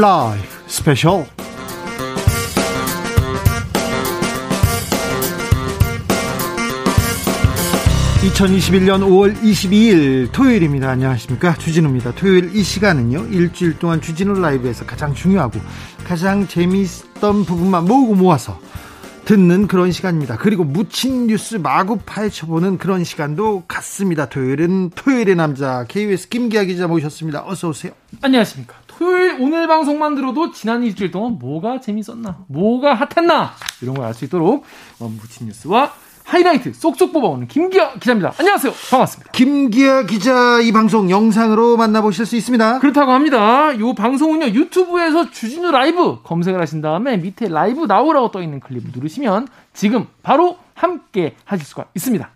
라이브 스페셜 2021년 5월 22일 토요일입니다. 안녕하십니까. 주진우입니다. 토요일 이 시간은요, 일주일 동안 주진우 라이브에서 가장 중요하고 가장 재미있던 부분만 모으고 모아서 듣는 그런 시간입니다. 그리고 묻힌 뉴스 마구 파헤쳐보는 그런 시간도 같습니다. 토요일은 토요일의 남자 KBS 김기화 기자 모셨습니다. 어서 오세요. 안녕하십니까. 토요일 오늘 방송만 들어도 지난 일주일 동안 뭐가 재밌었나, 뭐가 핫했나 이런 걸 알 수 있도록 어, 묻힌 뉴스와 하이라이트 쏙쏙 뽑아오는 김기아 기자입니다. 안녕하세요. 반갑습니다. 김기아 기자 이 방송 영상으로 만나보실 수 있습니다. 그렇다고 합니다. 이 방송은요 유튜브에서 주진우 라이브 검색을 하신 다음에 밑에 라이브 나오라고 떠 있는 클립을 누르시면 지금 바로 함께 하실 수가 있습니다.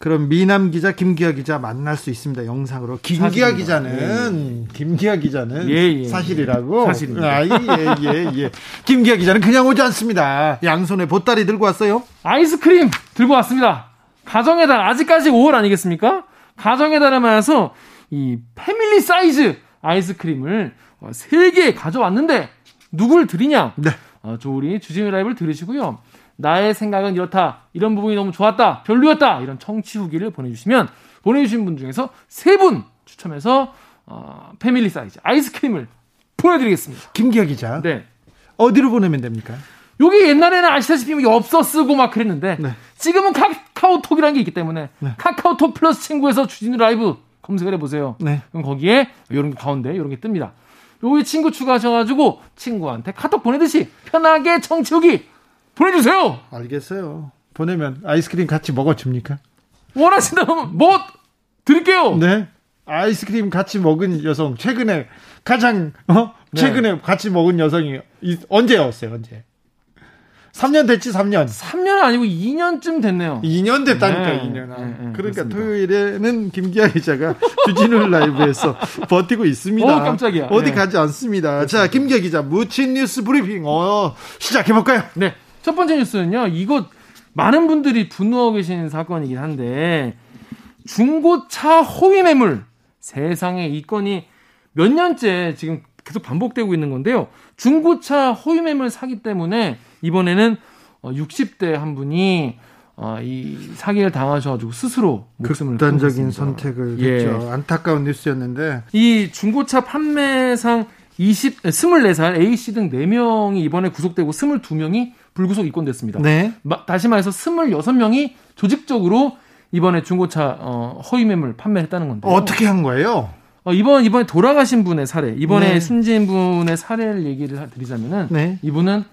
그럼 미남 기자 김기아 기자 만날 수 있습니다. 영상으로. 김기아. 기자는 예. 김기아 기자는 예, 예. 사실이라고. 사실입니다. 아, 예, 예, 예. 김기아 기자는 그냥 오지 않습니다. 양손에 보따리 들고 왔어요. 아이스크림 들고 왔습니다. 가정의 달 아직까지 5월 아니겠습니까? 가정의 달에 맞아서 이 패밀리 사이즈 아이스크림을 3개 가져왔는데 누굴 드리냐? 네. 어, 조리 주진우 라이브를 들으시고요. 나의 생각은 이렇다. 이런 부분이 너무 좋았다. 별로였다. 이런 청취 후기를 보내주시면 보내주신 분 중에서 세 분 추첨해서 어, family 사이즈 아이스크림을 보내드리겠습니다. 김기화 기자. 네. 어디로 보내면 됩니까? 여기 옛날에는 아시다시피 엽서 쓰고 막 그랬는데 네. 지금은 카카오톡이라는 게 있기 때문에 네. 카카오톡 플러스 친구에서 주진우 라이브 검색을 해보세요. 네. 그럼 거기에 이런 게 가운데 이런 게 뜹니다. 여기 친구 추가하셔가지고 친구한테 카톡 보내듯이 편하게 청취 후기 보내주세요. 알겠어요. 보내면 아이스크림 같이 먹어줍니까? 원하신다면 뭐 드릴게요. 네. 아이스크림 같이 먹은 여성 최근에 가장 어 네. 최근에 네. 같이 먹은 여성이 언제였어요? 언제? 3년 됐지, 3년. 3년 아니고 2년쯤 됐네요. 2년 됐다니까, 네. 2년. 아, 네, 네, 그러니까 그렇습니다. 토요일에는 김기아 기자가 주진우 라이브에서 버티고 있습니다. 오, 깜짝이야. 어디 네. 가지 않습니다. 자, 김기아 기자, 무친 뉴스 브리핑, 어, 시작해 볼까요? 네. 첫 번째 뉴스는요. 이곳 많은 분들이 분노하고 계신 사건이긴 한데 중고차 허위 매물 세상에 이 건이 몇 년째 지금 계속 반복되고 있는 건데요. 중고차 허위 매물 사기 때문에 이번에는 60대 어, 한 분이 어, 이 사기를 당하셔가지고 스스로 목숨을 극단적인 선택을 예. 했죠. 안타까운 뉴스였는데 이 중고차 판매상 20, 24살 A 씨 등 4명이 이번에 구속되고 22명이 불구속 입건됐습니다. 네. 다시 말해서 26명이 조직적으로 이번에 중고차 어, 허위 매물 판매했다는 건데 어떻게 한 거예요? 어, 이번 이번에 돌아가신 분의 사례, 이번에 네. 숨진 분의 사례를 얘기를 드리자면은 네. 이분은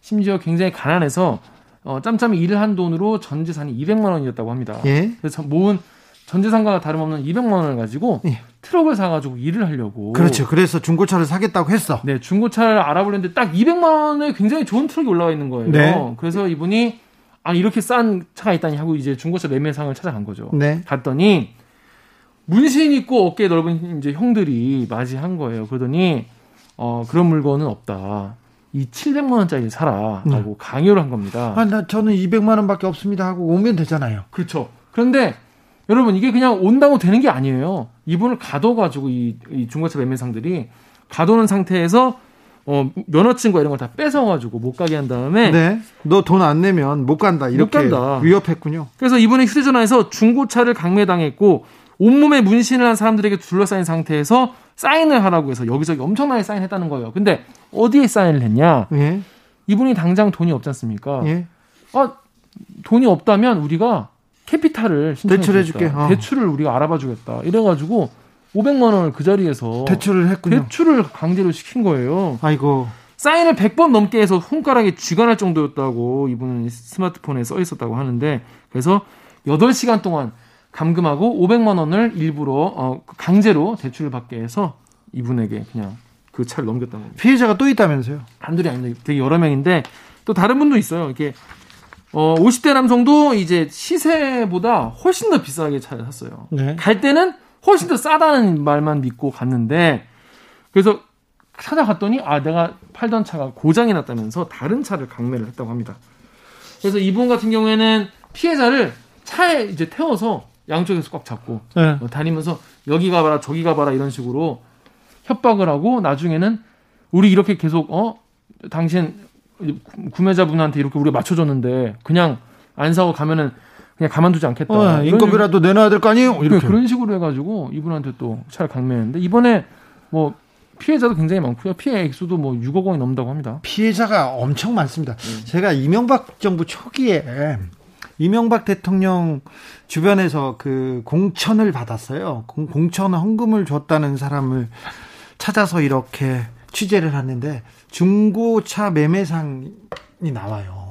심지어 굉장히 가난해서 어, 짬짬이 일을 한 돈으로 전 재산이 200만 원이었다고 합니다. 예. 그래서 모은 전 재산과 다름없는 200만 원을 가지고 예. 트럭을 사가지고 일을 하려고. 그렇죠. 그래서 중고차를 사겠다고 했어. 네, 중고차를 알아보려는데 딱 200만 원에 굉장히 좋은 트럭이 올라와 있는 거예요. 네. 그래서 이분이 아 이렇게 싼 차가 있다니 하고 이제 중고차 매매상을 찾아간 거죠. 네. 갔더니 문신 있고 어깨 넓은 이제 형들이 맞이한 거예요. 그러더니 어 그런 물건은 없다. 이 700만 원짜리 사라라고 네. 강요를 한 겁니다. 아, 나 저는 200만 원밖에 없습니다 하고 오면 되잖아요. 그렇죠. 그런데 여러분 이게 그냥 온다고 되는 게 아니에요. 이분을 가둬가지고 이, 이 중고차 매매상들이 가둬놓은 상태에서 어, 면허증과 이런 걸 다 뺏어가지고 못 가게 한 다음에 네. 너 돈 안 내면 못 간다 이렇게 못 간다. 위협했군요. 그래서 이번에 휴대전화에서 중고차를 강매당했고 온몸에 문신을 한 사람들에게 둘러싸인 상태에서 사인을 하라고 해서 여기저기 엄청나게 사인했다는 거예요. 근데 어디에 사인을 했냐? 예. 이분이 당장 돈이 없지 않습니까? 예. 아 돈이 없다면 우리가 캐피탈을 대출해 줄게. 어. 대출을 우리가 알아봐 주겠다. 이래 가지고 500만 원을 그 자리에서 대출을 했군요. 대출을 강제로 시킨 거예요. 아이고. 사인을 100번 넘게 해서 손가락에 쥐관할 정도였다고 이분은 스마트폰에 써 있었다고 하는데 그래서 8시간 동안 감금하고 500만 원을 일부러 어, 강제로 대출을 받게 해서 이분에게 그냥 그 차를 넘겼다는 겁니다. 피해자가 또 있다면서요? 한둘이 아닌데 되게 여러 명인데 또 다른 분도 있어요. 이렇게 어, 50대 남성도 이제 시세보다 훨씬 더 비싸게 차를 샀어요. 네. 갈 때는 훨씬 더 싸다는 말만 믿고 갔는데 그래서 찾아갔더니 아 내가 팔던 차가 고장이 났다면서 다른 차를 강매를 했다고 합니다. 그래서 이분 같은 경우에는 피해자를 차에 이제 태워서 양쪽에서 꽉 잡고 네. 어, 다니면서 여기 가봐라 저기 가봐라 이런 식으로 협박을 하고 나중에는 우리 이렇게 계속 어 당신 구매자분한테 이렇게 우리가 맞춰줬는데 그냥 안 사고 가면은 그냥 가만두지 않겠다. 어, 인건비라도 내놔야 될 거 아니에요? 이렇게 그런 식으로 해가지고 이분한테 또 차를 강매했는데 이번에 뭐 피해자도 굉장히 많고요. 피해 액수도 뭐 6억 원이 넘는다고 합니다. 피해자가 엄청 많습니다. 음. 제가 이명박 정부 초기에 이명박 대통령 주변에서 그 공천을 받았어요. 공, 천 헌금을 줬다는 사람을 찾아서 이렇게 취재를 하는데 중고차 매매상이 나와요.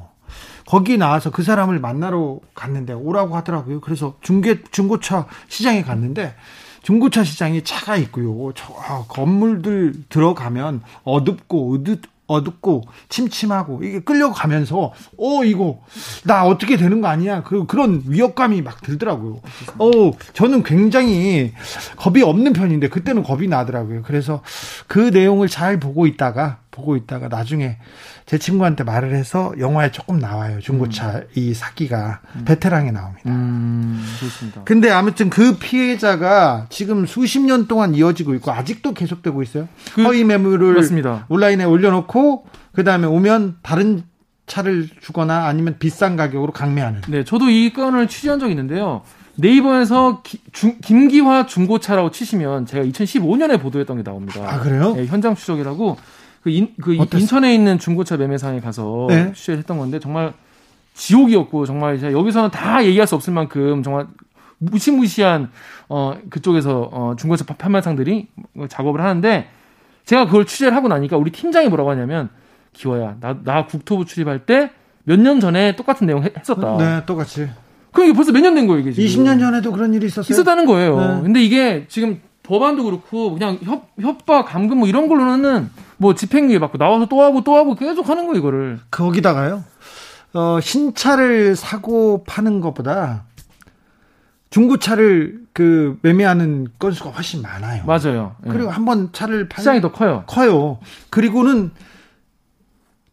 거기 나와서 그 사람을 만나러 갔는데 오라고 하더라고요. 그래서 중개 중고차 시장에 갔는데 중고차 시장에 차가 있고요. 저 아, 건물들 들어가면 어둡고 어둡 어둡고 침침하고 이게 끌려가면서 어 이거 나 어떻게 되는 거 아니야 그 그런 위협감이 막 들더라고요. 어 저는 굉장히 겁이 없는 편인데 그때는 겁이 나더라고요. 그래서 그 내용을 잘 보고 있다가 보고 있다가 나중에 제 친구한테 말을 해서 영화에 조금 나와요. 중고차 음. 이 사기가 음. 베테랑에 나옵니다. 음, 좋습니다. 근데 아무튼 그 피해자가 지금 수십 년 동안 이어지고 있고 아직도 계속되고 있어요. 그, 허위 매물을 맞습니다. 온라인에 올려놓고 그 다음에 오면 다른 차를 주거나 아니면 비싼 가격으로 강매하는. 네, 저도 이 건을 취재한 적이 있는데요. 네이버에서 기, 중, 김기화 중고차라고 치시면 제가 2015년에 보도했던 게 나옵니다. 아 그래요? 네, 현장 추적이라고 그, 인, 그 인천에 있는 중고차 매매상에 가서 네? 취재를 했던 건데 정말 지옥이었고 정말 이제 여기서는 다 얘기할 수 없을 만큼 정말 무시무시한 어 그쪽에서 어 중고차 판매상들이 작업을 하는데 제가 그걸 취재를 하고 나니까 우리 팀장이 뭐라고 하냐면 기화야 나, 나 국토부 출입할 때 몇 년 전에 똑같은 내용 했었다. 네, 똑같이. 그럼 이게 벌써 몇 년 된 거예요, 이게 지금. 20년 전에도 그런 일이 있었어요? 있었다는 거예요. 네. 근데 이게 지금 법안도 그렇고 그냥 협, 협박, 감금 뭐 이런 걸로는 뭐 집행유예 받고 나와서 또 하고 또 하고 계속 하는 거 이거를. 거기다가요. 어, 신차를 사고 파는 것보다 중고차를 그 매매하는 건수가 훨씬 많아요. 맞아요. 예. 그리고 한번 차를 팔 시장이 더 커요. 커요. 그리고는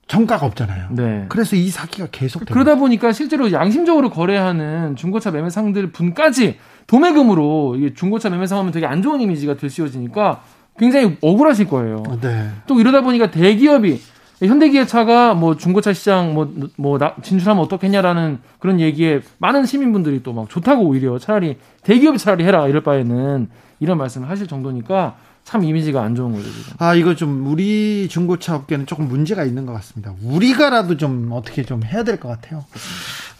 정가가 없잖아요. 네. 그래서 이 사기가 계속 그러다 보니까 실제로 양심적으로 거래하는 중고차 매매상들 분까지 도매금으로 이게 중고차 매매상하면 되게 안 좋은 이미지가 들씌워지니까 굉장히 억울하실 거예요. 네. 또 이러다 보니까 대기업이 현대기아차가 뭐 중고차 시장 뭐, 뭐 진출하면 어떻겠냐라는 그런 얘기에 많은 시민분들이 또 막 좋다고 오히려 차라리 대기업이 차라리 해라 이럴 바에는 이런 말씀을 하실 정도니까 참 이미지가 안 좋은 거죠. 지금. 아 이거 좀 우리 중고차 업계는 조금 문제가 있는 것 같습니다. 우리가라도 좀 어떻게 좀 해야 될 것 같아요.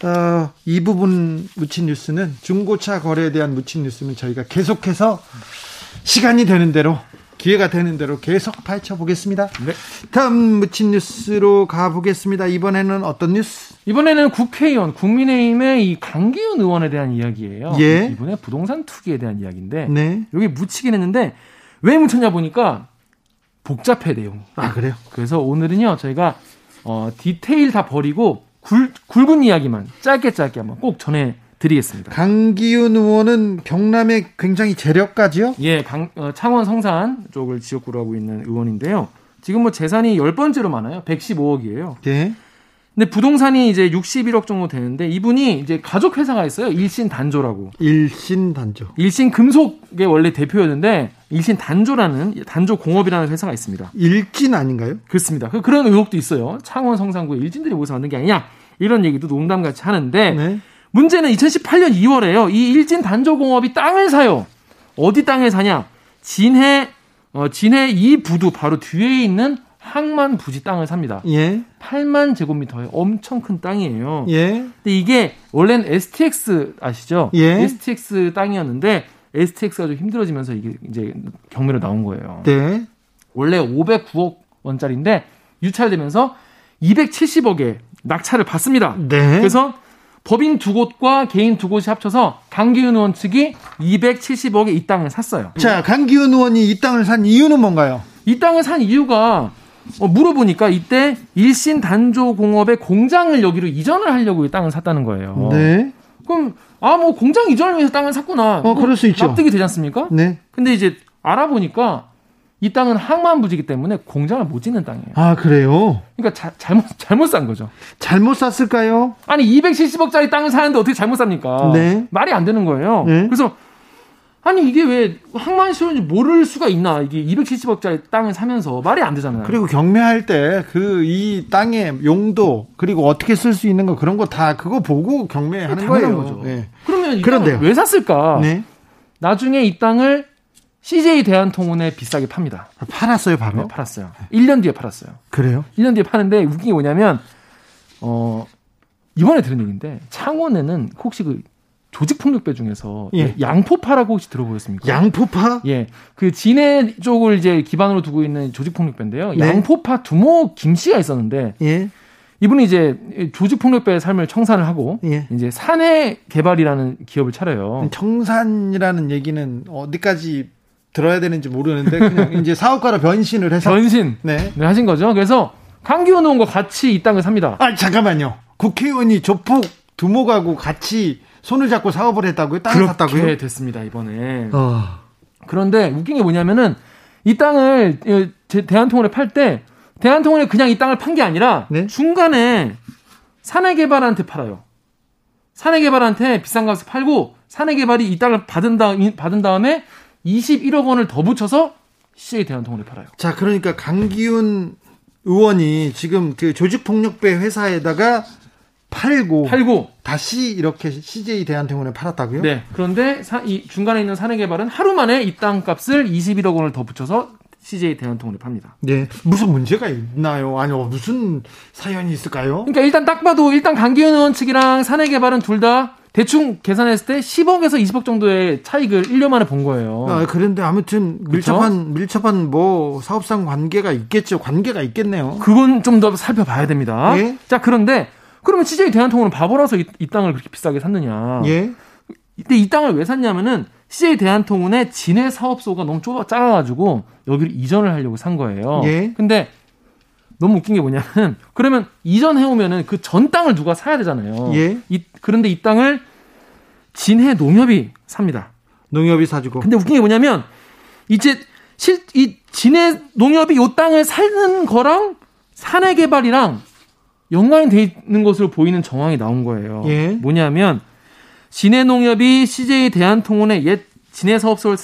어, 이 부분 묻힌 뉴스는 중고차 거래에 대한 묻힌 뉴스는 저희가 계속해서 시간이 되는 대로 기회가 되는 대로 계속 파헤쳐 보겠습니다. 네. 다음 묻힌 뉴스로 가보겠습니다. 이번에는 어떤 뉴스? 이번에는 국회의원 국민의힘의 이 강기훈 의원에 대한 이야기예요. 예. 이번에 부동산 투기에 대한 이야기인데 네. 여기 묻히긴 했는데 왜 묻혔냐 보니까 복잡해 내용. 아 그래요? 그래서 오늘은요 저희가 어, 디테일 다 버리고 굵, 굵은 이야기만 짧게 짧게 한번 꼭 전해 드리겠습니다. 강기훈 의원은 경남에 굉장히 재력가지요? 예, 강, 어, 창원 성산 쪽을 지역구로 하고 있는 의원인데요. 지금 뭐 재산이 10번째로 많아요. 115억이에요. 예. 근데 부동산이 이제 61억 정도 되는데 이분이 이제 가족 회사가 있어요. 일신 단조라고. 일신 단조. 일신 금속의 원래 대표였는데 일신 단조라는 단조 공업이라는 회사가 있습니다. 일진 아닌가요? 그렇습니다. 그, 그런 의혹도 있어요. 창원 성산구 일진들이 모여서 만든 게 아니냐 이런 얘기도 농담같이 하는데 네. 문제는 2018년 2월에요. 이 일진 단조 공업이 땅을 사요. 어디 땅을 사냐? 진해 어, 진해 이 부두 바로 뒤에 있는 항만 부지 땅을 삽니다. 예. 8만 제곱미터의 엄청 큰 땅이에요. 예. 근데 이게 원래는 STX 아시죠? 예. STX 땅이었는데 STX가 좀 힘들어지면서 이게 이제 경매로 나온 거예요. 네. 원래 509억 원짜리인데 유찰되면서 270억에 낙찰을 받습니다. 네. 그래서 법인 두 곳과 개인 두 곳이 합쳐서 강기훈 의원 측이 270억에 이 땅을 샀어요. 자, 강기훈 의원이 이 땅을 산 이유는 뭔가요? 이 땅을 산 이유가 어, 물어보니까 이때 일신 단조 공업의 공장을 여기로 이전을 하려고 이 땅을 샀다는 거예요. 네. 그럼 아 뭐 공장 이전을 위해서 땅을 샀구나. 어, 그럴 수 있죠. 납득이 되지 않습니까? 네. 근데 이제 알아보니까 이 땅은 항만부지기 때문에 공장을 못 짓는 땅이에요. 아, 그래요? 그러니까 자, 잘못, 잘못 산 거죠. 잘못 샀을까요? 아니, 270억짜리 땅을 사는데 어떻게 잘못 삽니까? 네. 말이 안 되는 거예요. 네. 그래서 아니 이게 왜 항만시설인지 모를 수가 있나? 이게 270억짜리 땅을 사면서 말이 안 되잖아요. 그리고 경매할 때 그 이 땅의 용도 그리고 어떻게 쓸 수 있는 거 그런 거 다 그거 보고 경매하는 거예요. 거죠. 네. 그러면 이 그런데요. 왜 샀을까? 네. 나중에 이 땅을 CJ 대한통운에 비싸게 팝니다. 팔았어요, 바로. 네, 팔았어요. 1년 뒤에 팔았어요. 그래요? 1년 뒤에 파는데 웃긴 게 뭐냐면 어 이번에 들은 얘기인데 창원에는 혹시 그 조직폭력배 중에서 예. 양포파라고 혹시 들어보셨습니까? 양포파? 예. 그 진해 쪽을 이제 기반으로 두고 있는 조직폭력배인데요. 네. 양포파 두모 김 씨가 있었는데 예. 이분이 이제 조직폭력배의 삶을 청산을 하고 예. 이제 사내 개발이라는 기업을 차려요. 청산이라는 얘기는 어디까지 들어야 되는지 모르는데 그냥 이제 사업가로 변신을 해서 전신을 네. 하신 거죠. 그래서 강기훈 의원과 같이 이 땅을 삽니다. 아, 잠깐만요. 국회의원이 조폭 두목하고 같이 손을 잡고 사업을 했다고요? 땅을 샀다고요? 그렇게 됐습니다 이번에. 어. 그런데 웃긴 게 뭐냐면은 이 땅을 대한통운에 팔 때 대한통운이 그냥 이 땅을 판 게 아니라 네? 중간에 사내개발한테 팔아요. 사내개발한테 비싼 값에 팔고 사내개발이 이 땅을 받은 다음 받은 다음에 21억 원을 더 붙여서 CJ 대한통운에 팔아요. 자, 그러니까 강기훈 의원이 지금 그 조직폭력배 회사에다가 팔고 팔고 다시 이렇게 CJ 대한통운에 팔았다고요? 네. 그런데 사- 이 중간에 있는 사내개발은 하루 만에 이 땅 값을 21억 원을 더 붙여서 CJ 대한통운에 팝니다. 네. 무슨 문제가 있나요? 아니, 어, 무슨 사연이 있을까요? 그러니까 일단 딱 봐도 일단 강기훈 의원 측이랑 사내개발은 둘 다 대충 계산했을 때 10억에서 20억 정도의 차익을 1년 만에 본 거예요. 아, 그런데 아무튼 밀접한 밀접한 뭐 사업상 관계가 있겠죠. 관계가 있겠네요. 그건 좀 더 살펴봐야 됩니다. 예. 자, 그런데 그러면 CJ 대한통운은 바보라서 이, 이 땅을 그렇게 비싸게 샀느냐? 예. 근데 이 땅을 왜 샀냐면은 CJ 대한통운의 진해 사업소가 너무 좁아 작아가지고 여기를 이전을 하려고 산 거예요. 예. 근데 너무 웃긴 게 뭐냐면 그러면 이전해 오면은 그 전 땅을 누가 사야 되잖아요. 예. 이- 그런데 이 땅을 진해 농협이 삽니다. 농협이 사주고. 근데 웃긴 게 뭐냐면 이제 실 이 진해 농협이 요 땅을 사는 거랑 사내 개발이랑 연관이 돼 있는 것으로 보이는 정황이 나온 거예요. 예. 뭐냐면 진해 농협이 CJ 대한통운의 옛 진해 사업소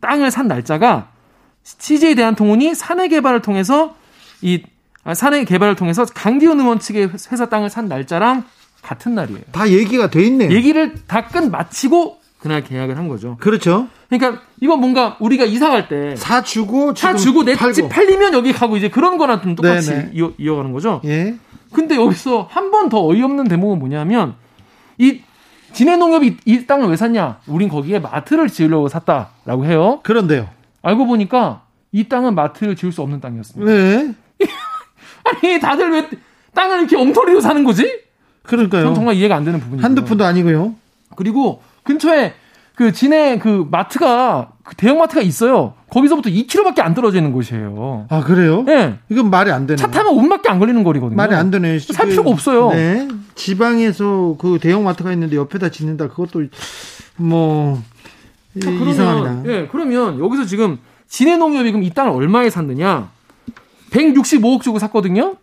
땅을 산 날짜가 CJ 대한통운이 사내 개발을 통해서 이 아, 사내 개발을 통해서 강기훈 의원 측의 회사 땅을 산 날짜랑 같은 날이에요. 다 얘기가 돼 있네요. 얘기를 다 끝 마치고 그날 계약을 한 거죠. 그렇죠. 그러니까 이건 뭔가 우리가 이사 갈때차 사주고 지금 주고 내. 집 팔리면 여기 가고 이제 그런 거랑 좀 똑같이 네네. 이어, 이어가는 거죠. 예. 근데 여기서 한 번 더 어이없는 대목은 뭐냐면 이 진해농협이 이 땅을 왜 샀냐? 우린 거기에 마트를 지으려고 샀다라고 해요. 그런데요. 알고 보니까 이 땅은 마트를 지을 수 없는 땅이었습니다. 네. 아니 다들 왜 땅을 이렇게 엉터리로 사는 거지? 그러니까요. 전 정말 이해가 안 되는 부분이에요. 한두 푼도 아니고요. 그리고 근처에 그 진해 그 마트가 그 대형 마트가 있어요. 거기서부터 2km밖에 안 떨어져 있는 곳이에요. 아, 그래요? 예. 이건 말이 안 되네. 차 타면 5분밖에 안 걸리는 거리거든요. 말이 안 되네. 살 필요가 없어요. 네. 지방에서 그 대형 마트가 있는데 옆에다 짓는다. 그것도 뭐 이- 자, 그러면, 이상합니다. 예, 그러면 여기서 지금 진해농협이 그럼 이 땅을 얼마에 샀느냐? 165억 주고 샀거든요.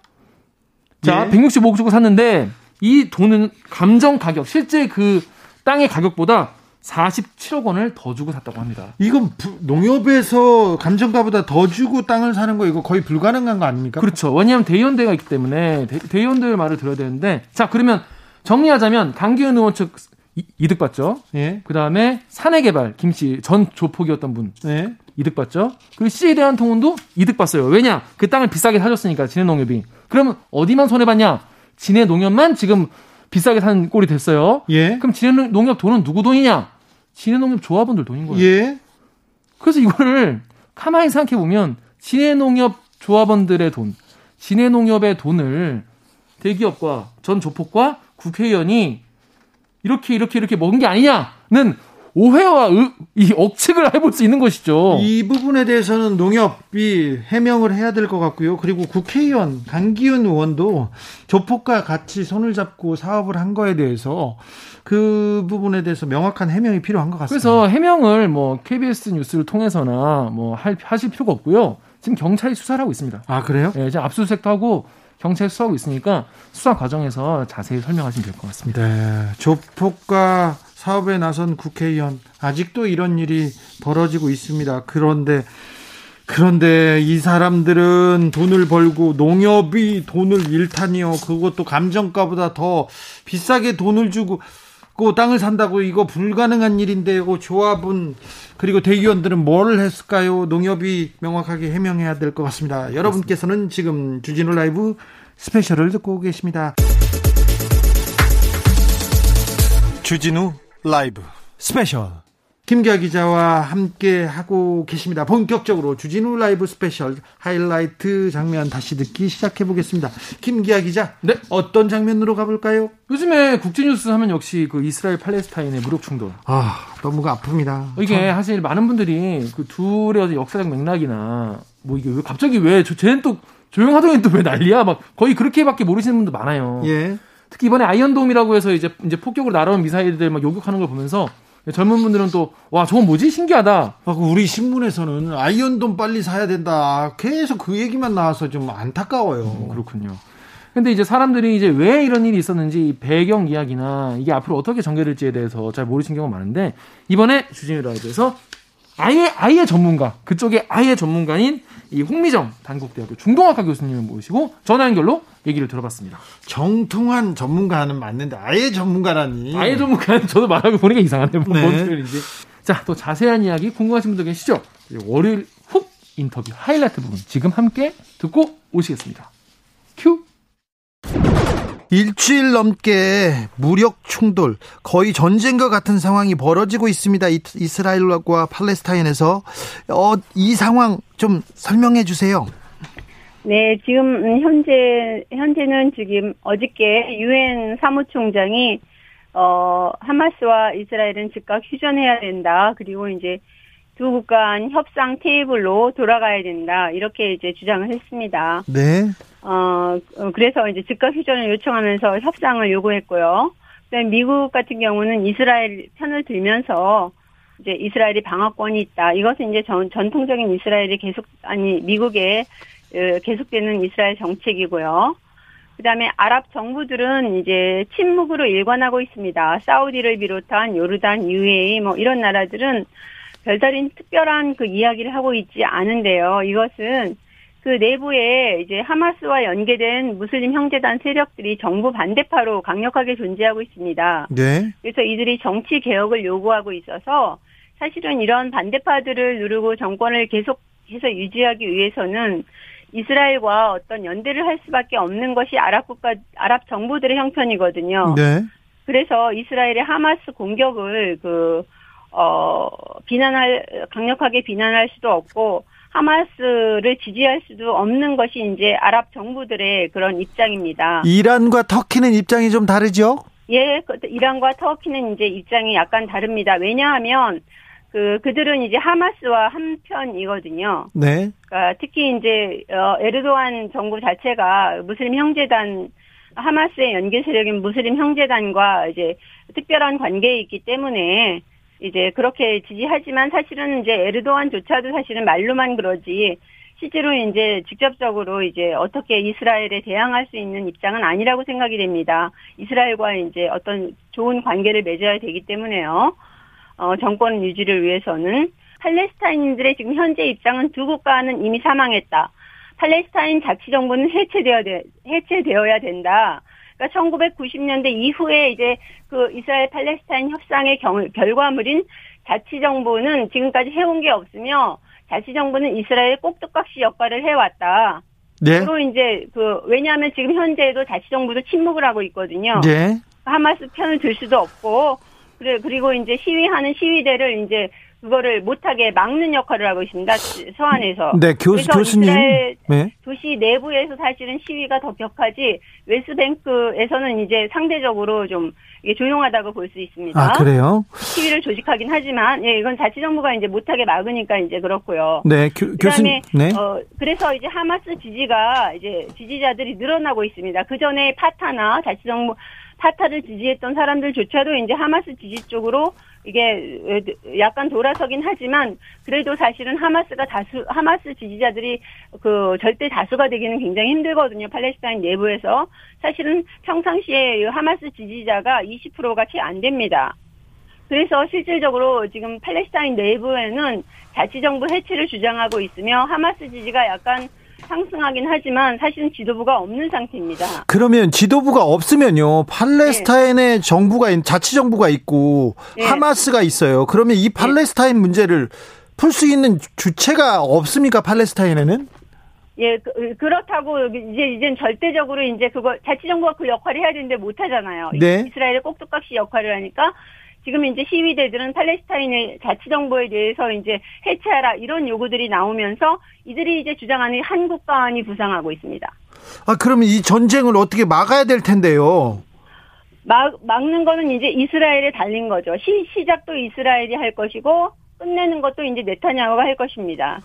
자, 예. 165억 주고 샀는데 이 돈은 감정 가격, 실제 그 땅의 가격보다 47억 원을 더 주고 샀다고 합니다. 이건 부- 농협에서 감정가보다 더 주고 땅을 사는 거 이거 거의 불가능한 거 아닙니까? 그렇죠. 왜냐하면 대의원대가 있기 때문에 대, 대의원들 말을 들어야 되는데 자 그러면 정리하자면 강기현 의원 측 이- 이득 받죠. 예. 그 다음에 사내개발 김씨 전 조폭이었던 분 예. 이득 받죠. 그리고 C에 대한 통운도 이득 봤어요. 왜냐 그 땅을 비싸게 사줬으니까 진해농협이. 그러면 어디만 손해 봤냐? 진해농협만 지금 비싸게 산 꼴이 됐어요. 예. 그럼 진해농협 돈은 누구 돈이냐? 진해농협 조합원들 돈인 거예요. 예. 그래서 이거를 가만히 생각해 보면 진해농협 조합원들의 돈, 진해농협의 돈을 대기업과 전 조폭과 국회의원이 이렇게 이렇게 이렇게 먹은 게 아니냐는 오해와 의- 이 억측을 해볼 수 있는 것이죠. 이 부분에 대해서는 농협이 해명을 해야 될 것 같고요. 그리고 국회의원 강기훈 의원도 조폭과 같이 손을 잡고 사업을 한 거에 대해서 그 부분에 대해서 명확한 해명이 필요한 것 같습니다. 그래서 해명을 뭐 KBS 뉴스를 통해서나 뭐 할, 하실 필요가 없고요. 지금 경찰이 수사를 하고 있습니다. 아 그래요? 예, 지금 압수수색도 하고 경찰이 수사하고 있으니까 수사 과정에서 자세히 설명하시면 될 것 같습니다. 네, 조폭과 사업에 나선 국회의원 아직도 이런 일이 벌어지고 있습니다. 그런데 그런데 이 사람들은 돈을 벌고 농협이 돈을 일탄이요. 그것도 감정가보다 더 비싸게 돈을 주고 그 땅을 산다고 이거 불가능한 일인데요. 조합은 그리고 대기원들은 뭘 했을까요? 농협이 명확하게 해명해야 될 것 같습니다. 여러분께서는 지금 주진우 라이브 스페셜을 듣고 계십니다. 주진우 라이브 스페셜 김기화 기자와 함께 하고 계십니다. 본격적으로 주진우 라이브 스페셜 하이라이트 장면 다시 듣기 시작해 보겠습니다. 김기화 기자, 네 어떤 장면으로 가볼까요? 요즘에 국제뉴스 하면 역시 그 이스라엘 팔레스타인의 무력 충돌. 아 너무 아픕니다. 이게 참. 사실 많은 분들이 그 둘의 역사적 맥락이나 뭐 이게 왜 갑자기 왜 쟤는 또 조용하더니 또 왜 난리야? 막 거의 그렇게밖에 모르시는 분도 많아요. 예. 특히 이번에 아이언돔이라고 해서 이제 이제 폭격으로 날아온 미사일들 막 요격하는 걸 보면서 젊은 분들은 또, 와, 저건 뭐지? 신기하다. 우리 신문에서는 아이언돔 빨리 사야 된다. 계속 그 얘기만 나와서 좀 안타까워요. 음, 그렇군요. 근데 이제 사람들이 이제 왜 이런 일이 있었는지 배경 이야기나 이게 앞으로 어떻게 전개될지에 대해서 잘 모르신 경우가 많은데 이번에 주진우 라이브에서 아예 아예 전문가 그쪽에 아예 전문가인 이 홍미정 단국대학교 중동학과 교수님을 모시고 전화 연결로 얘기를 들어봤습니다. 정통한 전문가는 맞는데 아예 전문가라니. 아예 전문가는 저도 말하고 보니까 이상하네요. 네. 뭔 소리인지. 자, 또 자세한 이야기 궁금하신 분들 계시죠? 월요일 훅 인터뷰 하이라이트 부분 지금 함께 듣고 오시겠습니다. 큐. 일주일 넘게 무력 충돌, 거의 전쟁과 같은 상황이 벌어지고 있습니다. 이스라엘과 팔레스타인에서 어, 이 상황 좀 설명해 주세요. 네, 지금 현재 현재는 지금 어저께 유엔 사무총장이 어 하마스와 이스라엘은 즉각 휴전해야 된다. 그리고 이제 두 국가 간 협상 테이블로 돌아가야 된다. 이렇게 이제 주장을 했습니다. 네. 어, 어 그래서 이제 즉각 휴전을 요청하면서 협상을 요구했고요. 미국 같은 경우는 이스라엘 편을 들면서 이제 이스라엘이 방어권이 있다. 이것은 이제 전, 전통적인 이스라엘이 계속 아니 미국의 계속되는 이스라엘 정책이고요. 그다음에 아랍 정부들은 이제 침묵으로 일관하고 있습니다. 사우디를 비롯한 요르단, UAE 뭐 이런 나라들은 별다른 특별한 그 이야기를 하고 있지 않은데요. 이것은 그 내부에 이제 하마스와 연계된 무슬림 형제단 세력들이 정부 반대파로 강력하게 존재하고 있습니다. 네. 그래서 이들이 정치 개혁을 요구하고 있어서 사실은 이런 반대파들을 누르고 정권을 계속해서 유지하기 위해서는 이스라엘과 어떤 연대를 할 수밖에 없는 것이 아랍 국가, 아랍 정부들의 형편이거든요. 네. 그래서 이스라엘의 하마스 공격을 그, 어, 비난할, 강력하게 비난할 수도 없고, 하마스를 지지할 수도 없는 것이 이제 아랍 정부들의 그런 입장입니다. 이란과 터키는 입장이 좀 다르죠? 예, 그, 이란과 터키는 이제 입장이 약간 다릅니다. 왜냐하면 그 그들은 이제 하마스와 한편이거든요. 네. 그러니까 특히 이제 어, 에르도안 정부 자체가 무슬림 형제단 하마스의 연계 세력인 무슬림 형제단과 이제 특별한 관계에 있기 때문에 이제 그렇게 지지하지만 사실은 이제 에르도안조차도 사실은 말로만 그러지 실제로 이제 직접적으로 이제 어떻게 이스라엘에 대항할 수 있는 입장은 아니라고 생각이 됩니다. 이스라엘과 이제 어떤 좋은 관계를 맺어야 되기 때문에요. 어, 정권 유지를 위해서는 팔레스타인들의 지금 현재 입장은 두 국가는 이미 사망했다. 팔레스타인 자치정부는 해체되어야, 돼, 해체되어야 된다. 그러니까 1990년대 이후에 이제 그 이스라엘 팔레스타인 협상의 경, 결과물인 자치 정부는 지금까지 해온 게 없으며 자치 정부는 이스라엘 꼭두각시 역할을 해왔다. 네. 그리고 이제 그 왜냐하면 지금 현재도 자치 정부도 침묵을 하고 있거든요. 네. 하마스 편을 들 수도 없고 그래 그리고 이제 시위하는 시위대를 이제 그거를 못하게 막는 역할을 하고 있습니다. 서안에서. 네, 교수, 교수님. 네. 도시 내부에서 사실은 시위가 더 격하지 웨스트뱅크에서는 이제 상대적으로 좀 조용하다고 볼 수 있습니다. 아, 그래요? 시위를 조직하긴 하지만 예, 이건 자치정부가 이제 못하게 막으니까 이제 그렇고요. 네, 교, 교수님. 네. 어, 그래서 이제 하마스 지지가 이제 지지자들이 늘어나고 있습니다. 그 전에 파타나 자치정부 파타를 지지했던 사람들조차도 이제 하마스 지지 쪽으로 이게 약간 돌아서긴 하지만 그래도 사실은 하마스가 다수 하마스 지지자들이 그 절대 다수가 되기는 굉장히 힘들거든요. 팔레스타인 내부에서 사실은 평상시에 하마스 지지자가 20%가 채 안 됩니다. 그래서 실질적으로 지금 팔레스타인 내부에는 자치정부 해체를 주장하고 있으며 하마스 지지가 약간 상승하긴 하지만 사실은 지도부가 없는 상태입니다. 그러면 지도부가 없으면요. 팔레스타인의 네. 정부가 자치 정부가 있고 네. 하마스가 있어요. 그러면 이 네. 팔레스타인 네. 문제를 풀 수 있는 주체가 없습니까? 팔레스타인에는? 예, 그, 그렇다고 이제 이제 절대적으로 이제 그거 자치 정부가 그 역할을 해야 되는데 못 하잖아요. 네. 이스라엘의 꼭두각시 역할을 하니까 지금 이제 시위대들은 팔레스타인의 자치정부에 대해서 이제 해체하라 이런 요구들이 나오면서 이들이 이제 주장하는 한국가안이 부상하고 있습니다. 아, 그러면 이 전쟁을 어떻게 막아야 될 텐데요? 막, 막는 거는 이제 이스라엘에 달린 거죠. 시, 시작도 이스라엘이 할 것이고, 끝내는 것도 이제 네타냐후가 할 것입니다.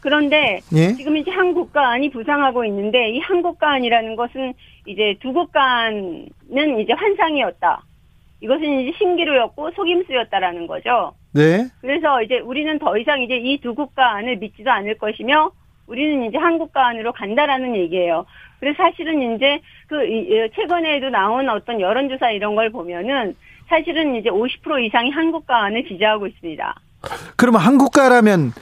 그런데 예? 지금 이제 한국가안이 부상하고 있는데 이 한국가안이라는 것은 이제 두 국가안은 이제 환상이었다. 이것은 이제 신기루였고 속임수였다라는 거죠. 네. 그래서 이제 우리는 더 이상 이제 이 두 국가 안을 믿지도 않을 것이며 우리는 이제 한국가 안으로 간다라는 얘기예요. 그래서 사실은 이제 그 최근에도 나온 어떤 여론조사 이런 걸 보면은 사실은 이제 50% 이상이 한국가 안을 지지하고 있습니다. 그러면 한국가라면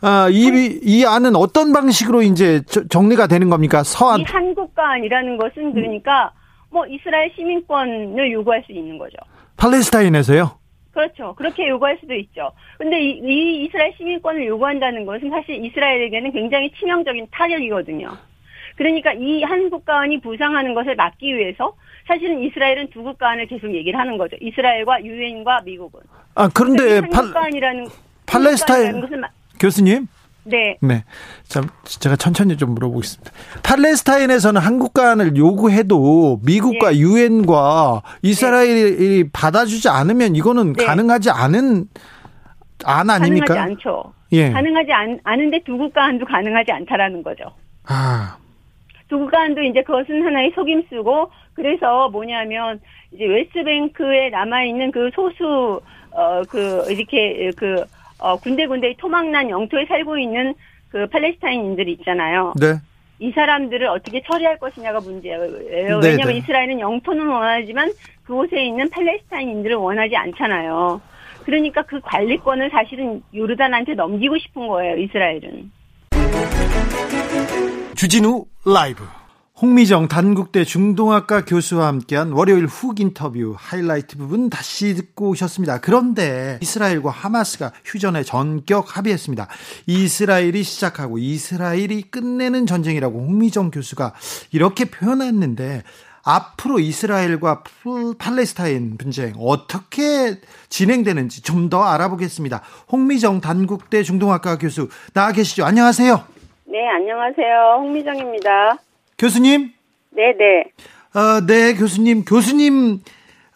아, 이, 이 안은 어떤 방식으로 이제 정리가 되는 겁니까? 서한. 이 한국가 안이라는 것은 그러니까 뭐 이스라엘 시민권을 요구할 수 있는 거죠. 팔레스타인에서요? 그렇죠. 그렇게 요구할 수도 있죠. 근데 이, 이 이스라엘 시민권을 요구한다는 것은 사실 이스라엘에게는 굉장히 치명적인 타격이거든요. 그러니까 이 한 국가안이 부상하는 것을 막기 위해서 사실은 이스라엘은 두 국가안을 계속 얘기를 하는 거죠. 이스라엘과 유엔과 미국은. 아 그런데 팔, 국가안이라는 팔레스타인 교수님 네. 네. 참, 제가 천천히 좀 물어보겠습니다. 팔레스타인에서는 한국 간을 요구해도 미국과 네. 유엔과 이스라엘이 네. 받아주지 않으면 이거는 네. 가능하지 않은 안 아닙니까? 가능하지 않죠. 예. 가능하지 않, 않은데 두 국가 한도 가능하지 않다라는 거죠. 아. 두 국가 한도 이제 그것은 하나의 속임수고 그래서 뭐냐면 이제 웨스트뱅크에 남아 있는 그 소수 어 그 이렇게 그 어, 군데군데 토막난 영토에 살고 있는 그 팔레스타인인들이 있잖아요. 네. 이 사람들을 어떻게 처리할 것이냐가 문제예요. 네, 왜냐하면 네. 이스라엘은 영토는 원하지만 그곳에 있는 팔레스타인인들을 원하지 않잖아요. 그러니까 그 관리권을 사실은 요르단한테 넘기고 싶은 거예요. 이스라엘은. 주진우 라이브. 홍미정 단국대 중동학과 교수와 함께한 월요일 훅 인터뷰 하이라이트 부분 다시 듣고 오셨습니다. 그런데 이스라엘과 하마스가 휴전에 전격 합의했습니다. 이스라엘이 시작하고 이스라엘이 끝내는 전쟁이라고 홍미정 교수가 이렇게 표현했는데 앞으로 이스라엘과 팔레스타인 분쟁 어떻게 진행되는지 좀 더 알아보겠습니다. 홍미정 단국대 중동학과 교수 나와 계시죠? 안녕하세요. 네, 안녕하세요. 홍미정입니다. 교수님? 네 네. 어, 네, 교수님. 교수님,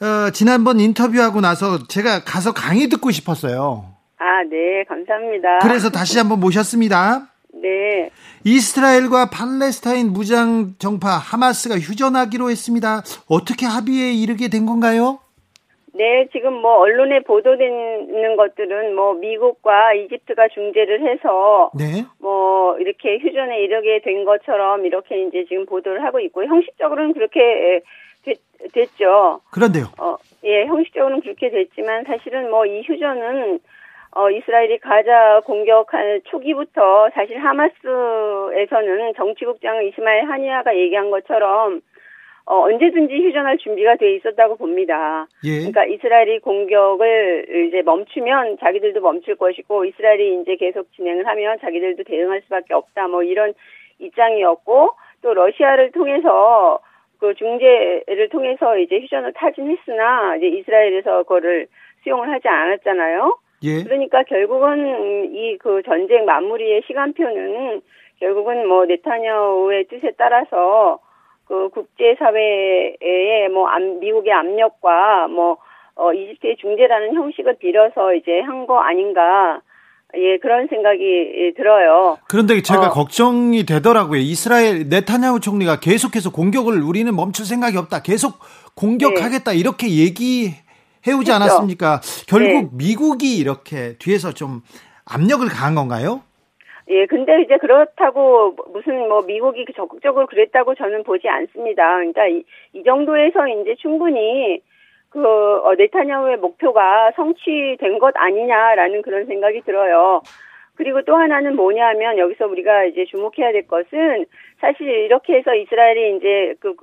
어, 지난번 인터뷰하고 나서 제가 가서 강의 듣고 싶었어요. 아, 네, 감사합니다. 그래서 다시 한번 모셨습니다. 네. 이스라엘과 팔레스타인 무장 정파 하마스가 휴전하기로 했습니다. 어떻게 합의에 이르게 된 건가요? 네, 지금 뭐 언론에 보도되는 것들은 뭐 미국과 이집트가 중재를 해서 네. 뭐 이렇게 휴전에 이르게 된 것처럼 이렇게 이제 지금 보도를 하고 있고 형식적으로는 그렇게 됐, 됐죠. 그런데요. 어, 예, 형식적으로는 그렇게 됐지만 사실은 뭐 이 휴전은 어, 이스라엘이 가자 공격한 초기부터 사실 하마스에서는 정치국장 이스마일 하니아가 얘기한 것처럼 어, 언제든지 휴전할 준비가 돼 있었다고 봅니다. 예. 그러니까 이스라엘이 공격을 이제 멈추면 자기들도 멈출 것이고 이스라엘이 이제 계속 진행을 하면 자기들도 대응할 수밖에 없다. 뭐 이런 입장이었고 또 러시아를 통해서 그 중재를 통해서 이제 휴전을 타진했으나 이제 이스라엘에서 그거를 수용을 하지 않았잖아요. 예. 그러니까 결국은 이 그 전쟁 마무리의 시간표는 결국은 뭐 네타냐후의 뜻에 따라서 그 국제사회의 뭐 미국의 압력과 뭐 어, 이집트의 중재라는 형식을 빌어서 이제 한 거 아닌가. 예, 그런 생각이 들어요. 그런데 제가 어. 걱정이 되더라고요. 이스라엘 네타냐후 총리가 계속해서 공격을 우리는 멈출 생각이 없다. 계속 공격하겠다. 네. 이렇게 얘기해오지 했죠. 않았습니까? 결국 네. 미국이 이렇게 뒤에서 좀 압력을 가한 건가요? 예, 근데 이제 그렇다고 무슨 뭐 미국이 적극적으로 그랬다고 저는 보지 않습니다. 그러니까 이, 이 정도에서 이제 충분히 그 어, 네타냐후의 목표가 성취된 것 아니냐라는 그런 생각이 들어요. 그리고 또 하나는 뭐냐면 여기서 우리가 이제 주목해야 될 것은 사실 이렇게 해서 이스라엘이 이제 그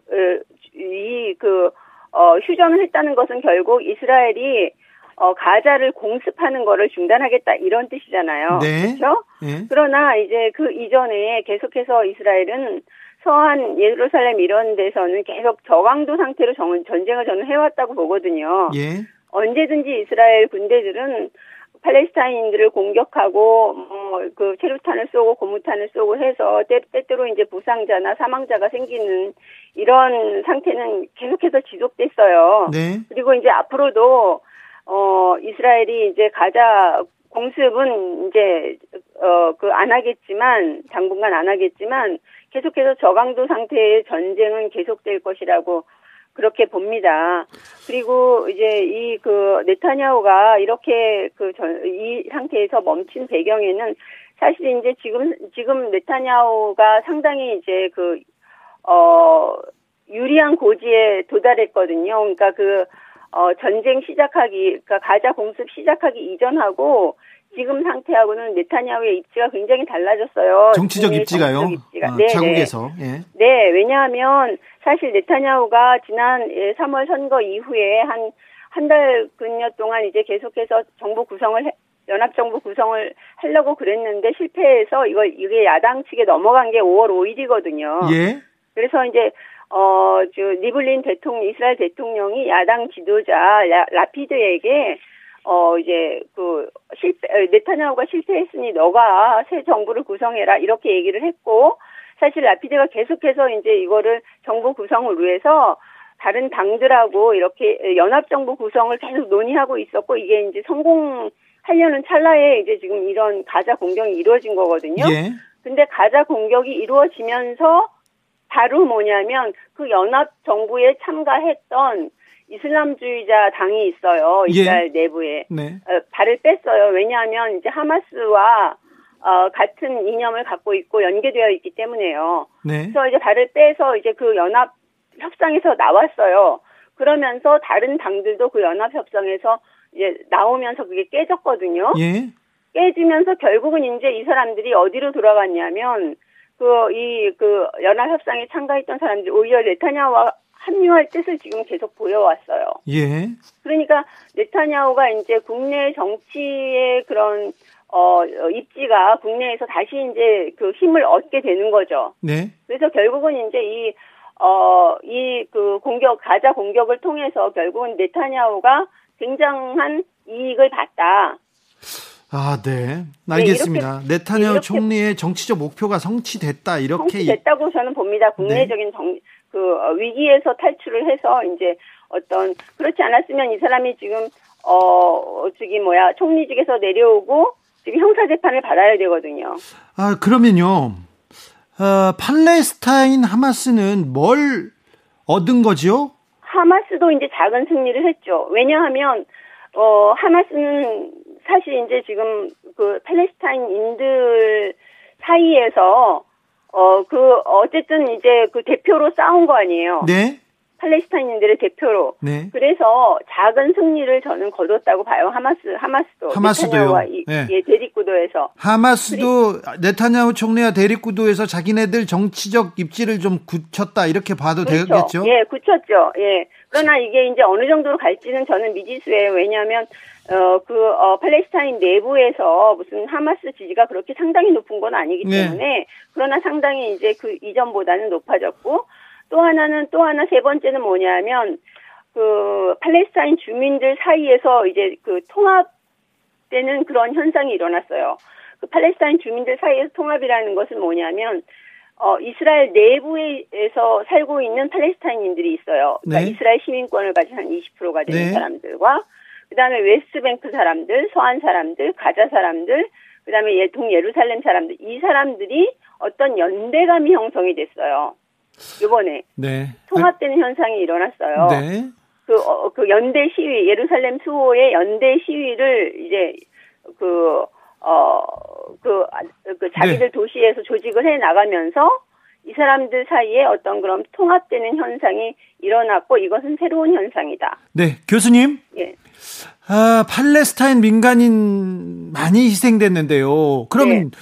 이그 그, 어, 휴전을 했다는 것은 결국 이스라엘이 어, 가자를 공습하는 거를 중단하겠다 이런 뜻이잖아요. 네. 그렇죠? 네. 그러나 이제 그 이전에 계속해서 이스라엘은 서한 예루살렘 이런 데서는 계속 저강도 상태로 전쟁을 저는 해왔다고 보거든요. 예. 언제든지 이스라엘 군대들은 팔레스타인들을 공격하고 뭐그 체류탄을 쏘고 고무탄을 쏘고 해서 때, 때때로 이제 부상자나 사망자가 생기는 이런 상태는 계속해서 지속됐어요. 네. 그리고 이제 앞으로도 어 이스라엘이 이제 가자 공습은 이제 어 그 안 하겠지만 당분간 안 하겠지만 계속해서 저강도 상태의 전쟁은 계속될 것이라고 그렇게 봅니다. 그리고 이제 이 그 네타냐후가 이렇게 그이 상태에서 멈춘 배경에는 사실 이제 지금 지금 네타냐후가 상당히 이제 그 어 유리한 고지에 도달했거든요. 그러니까 그 어, 전쟁 시작하기, 그러니까 가자 공습 시작하기 이전하고 지금 상태하고는 네타냐후의 입지가 굉장히 달라졌어요. 정치적 입지가요? 정치적 입지가. 아, 네, 자국에서. 네. 예. 네, 왜냐하면 사실 네타냐후가 지난 3월 예, 선거 이후에 한 한 달 근여 동안 이제 계속해서 정부 구성을 해, 연합정부 구성을 하려고 그랬는데 실패해서 이걸 이게 야당 측에 넘어간 게 5월 5일이거든요. 예. 그래서 이제 어, 저, 리블린 대통령, 이스라엘 대통령이 야당 지도자 라, 라피드에게 어, 이제, 그, 실패, 네타냐후가 실패했으니 너가 새 정부를 구성해라. 이렇게 얘기를 했고, 사실 라피드가 계속해서 이제 이거를 정부 구성을 위해서 다른 당들하고 이렇게 연합정부 구성을 계속 논의하고 있었고, 이게 이제 성공하려는 찰나에 이제 지금 이런 가자 공격이 이루어진 거거든요. 예. 근데 가자 공격이 이루어지면서 바로 뭐냐면 그 연합 정부에 참가했던 이슬람주의자 당이 있어요. 예. 이스라엘 예. 내부에. 네. 어, 발을 뺐어요. 왜냐하면 이제 하마스와 어, 같은 이념을 갖고 있고 연계되어 있기 때문에요. 네. 그래서 이제 발을 빼서 이제 그 연합 협상에서 나왔어요. 그러면서 다른 당들도 그 연합 협상에서 이제 나오면서 그게 깨졌거든요. 예. 깨지면서 결국은 이제 이 사람들이 어디로 돌아갔냐면 그, 이, 그, 연합협상에 참가했던 사람들이 오히려 네타냐후와 합류할 뜻을 지금 계속 보여왔어요. 예. 그러니까 네타냐후가 이제 국내 정치의 그런, 어, 입지가 국내에서 다시 이제 그 힘을 얻게 되는 거죠. 네. 그래서 결국은 이제 이, 어, 이 그 공격, 가자 공격을 통해서 결국은 네타냐후가 굉장한 이익을 봤다. 아, 네. 알겠습니다. 네, 네타냐후 총리의 정치적 목표가 성취됐다. 이렇게 성취됐다고 저는 봅니다. 국내적인 네. 정, 그 어, 위기에서 탈출을 해서 이제 어떤 그렇지 않았으면 이 사람이 지금 어 저기 뭐야 총리직에서 내려오고 지금 형사 재판을 받아야 되거든요. 아 그러면요. 어, 팔레스타인 하마스는 뭘 얻은 거죠? 하마스도 이제 작은 승리를 했죠. 왜냐하면 어 하마스는 사실 이제 지금 그 팔레스타인인들 사이에서 어 그 어쨌든 이제 그 대표로 싸운 거 아니에요. 네. 팔레스타인인들의 대표로. 네. 그래서 작은 승리를 저는 거뒀다고 봐요. 하마스 하마스도 하마스도요. 네. 예, 대립구도에서. 하마스도 네타냐후 총리와 대립구도에서 자기네들 정치적 입지를 좀 굳혔다 이렇게 봐도 그렇죠. 되겠죠. 예, 굳혔죠. 예. 그러나 이게 이제 어느 정도로 갈지는 저는 미지수예요. 왜냐하면 어, 그, 어, 팔레스타인 내부에서 무슨 하마스 지지가 그렇게 상당히 높은 건 아니기 네. 때문에, 네. 그러나 상당히 이제 그 이전보다는 높아졌고, 또 하나는, 또 하나 세 번째는 뭐냐면, 그, 팔레스타인 주민들 사이에서 이제 그 통합되는 그런 현상이 일어났어요. 그 팔레스타인 주민들 사이에서 통합이라는 것은 뭐냐면, 어, 이스라엘 내부에서 살고 있는 팔레스타인인들이 있어요. 그러니까 네. 이스라엘 시민권을 가진 한 20%가 되는 네. 사람들과 그다음에 웨스트뱅크 사람들, 서안 사람들, 가자 사람들, 그다음에 예, 동예루살렘 사람들 이 사람들이 어떤 연대감이 형성이 됐어요. 이번에 네. 통합되는 현상이 일어났어요. 네. 그, 어, 그 연대 시위, 예루살렘 수호의 연대 시위를 이제 그, 어, 그, 그 자기들 네. 도시에서 조직을 해 나가면서 이 사람들 사이에 어떤 그런 통합되는 현상이 일어났고 이것은 새로운 현상이다. 네, 교수님. 예. 아, 팔레스타인 민간인 많이 희생됐는데요. 그러면 네.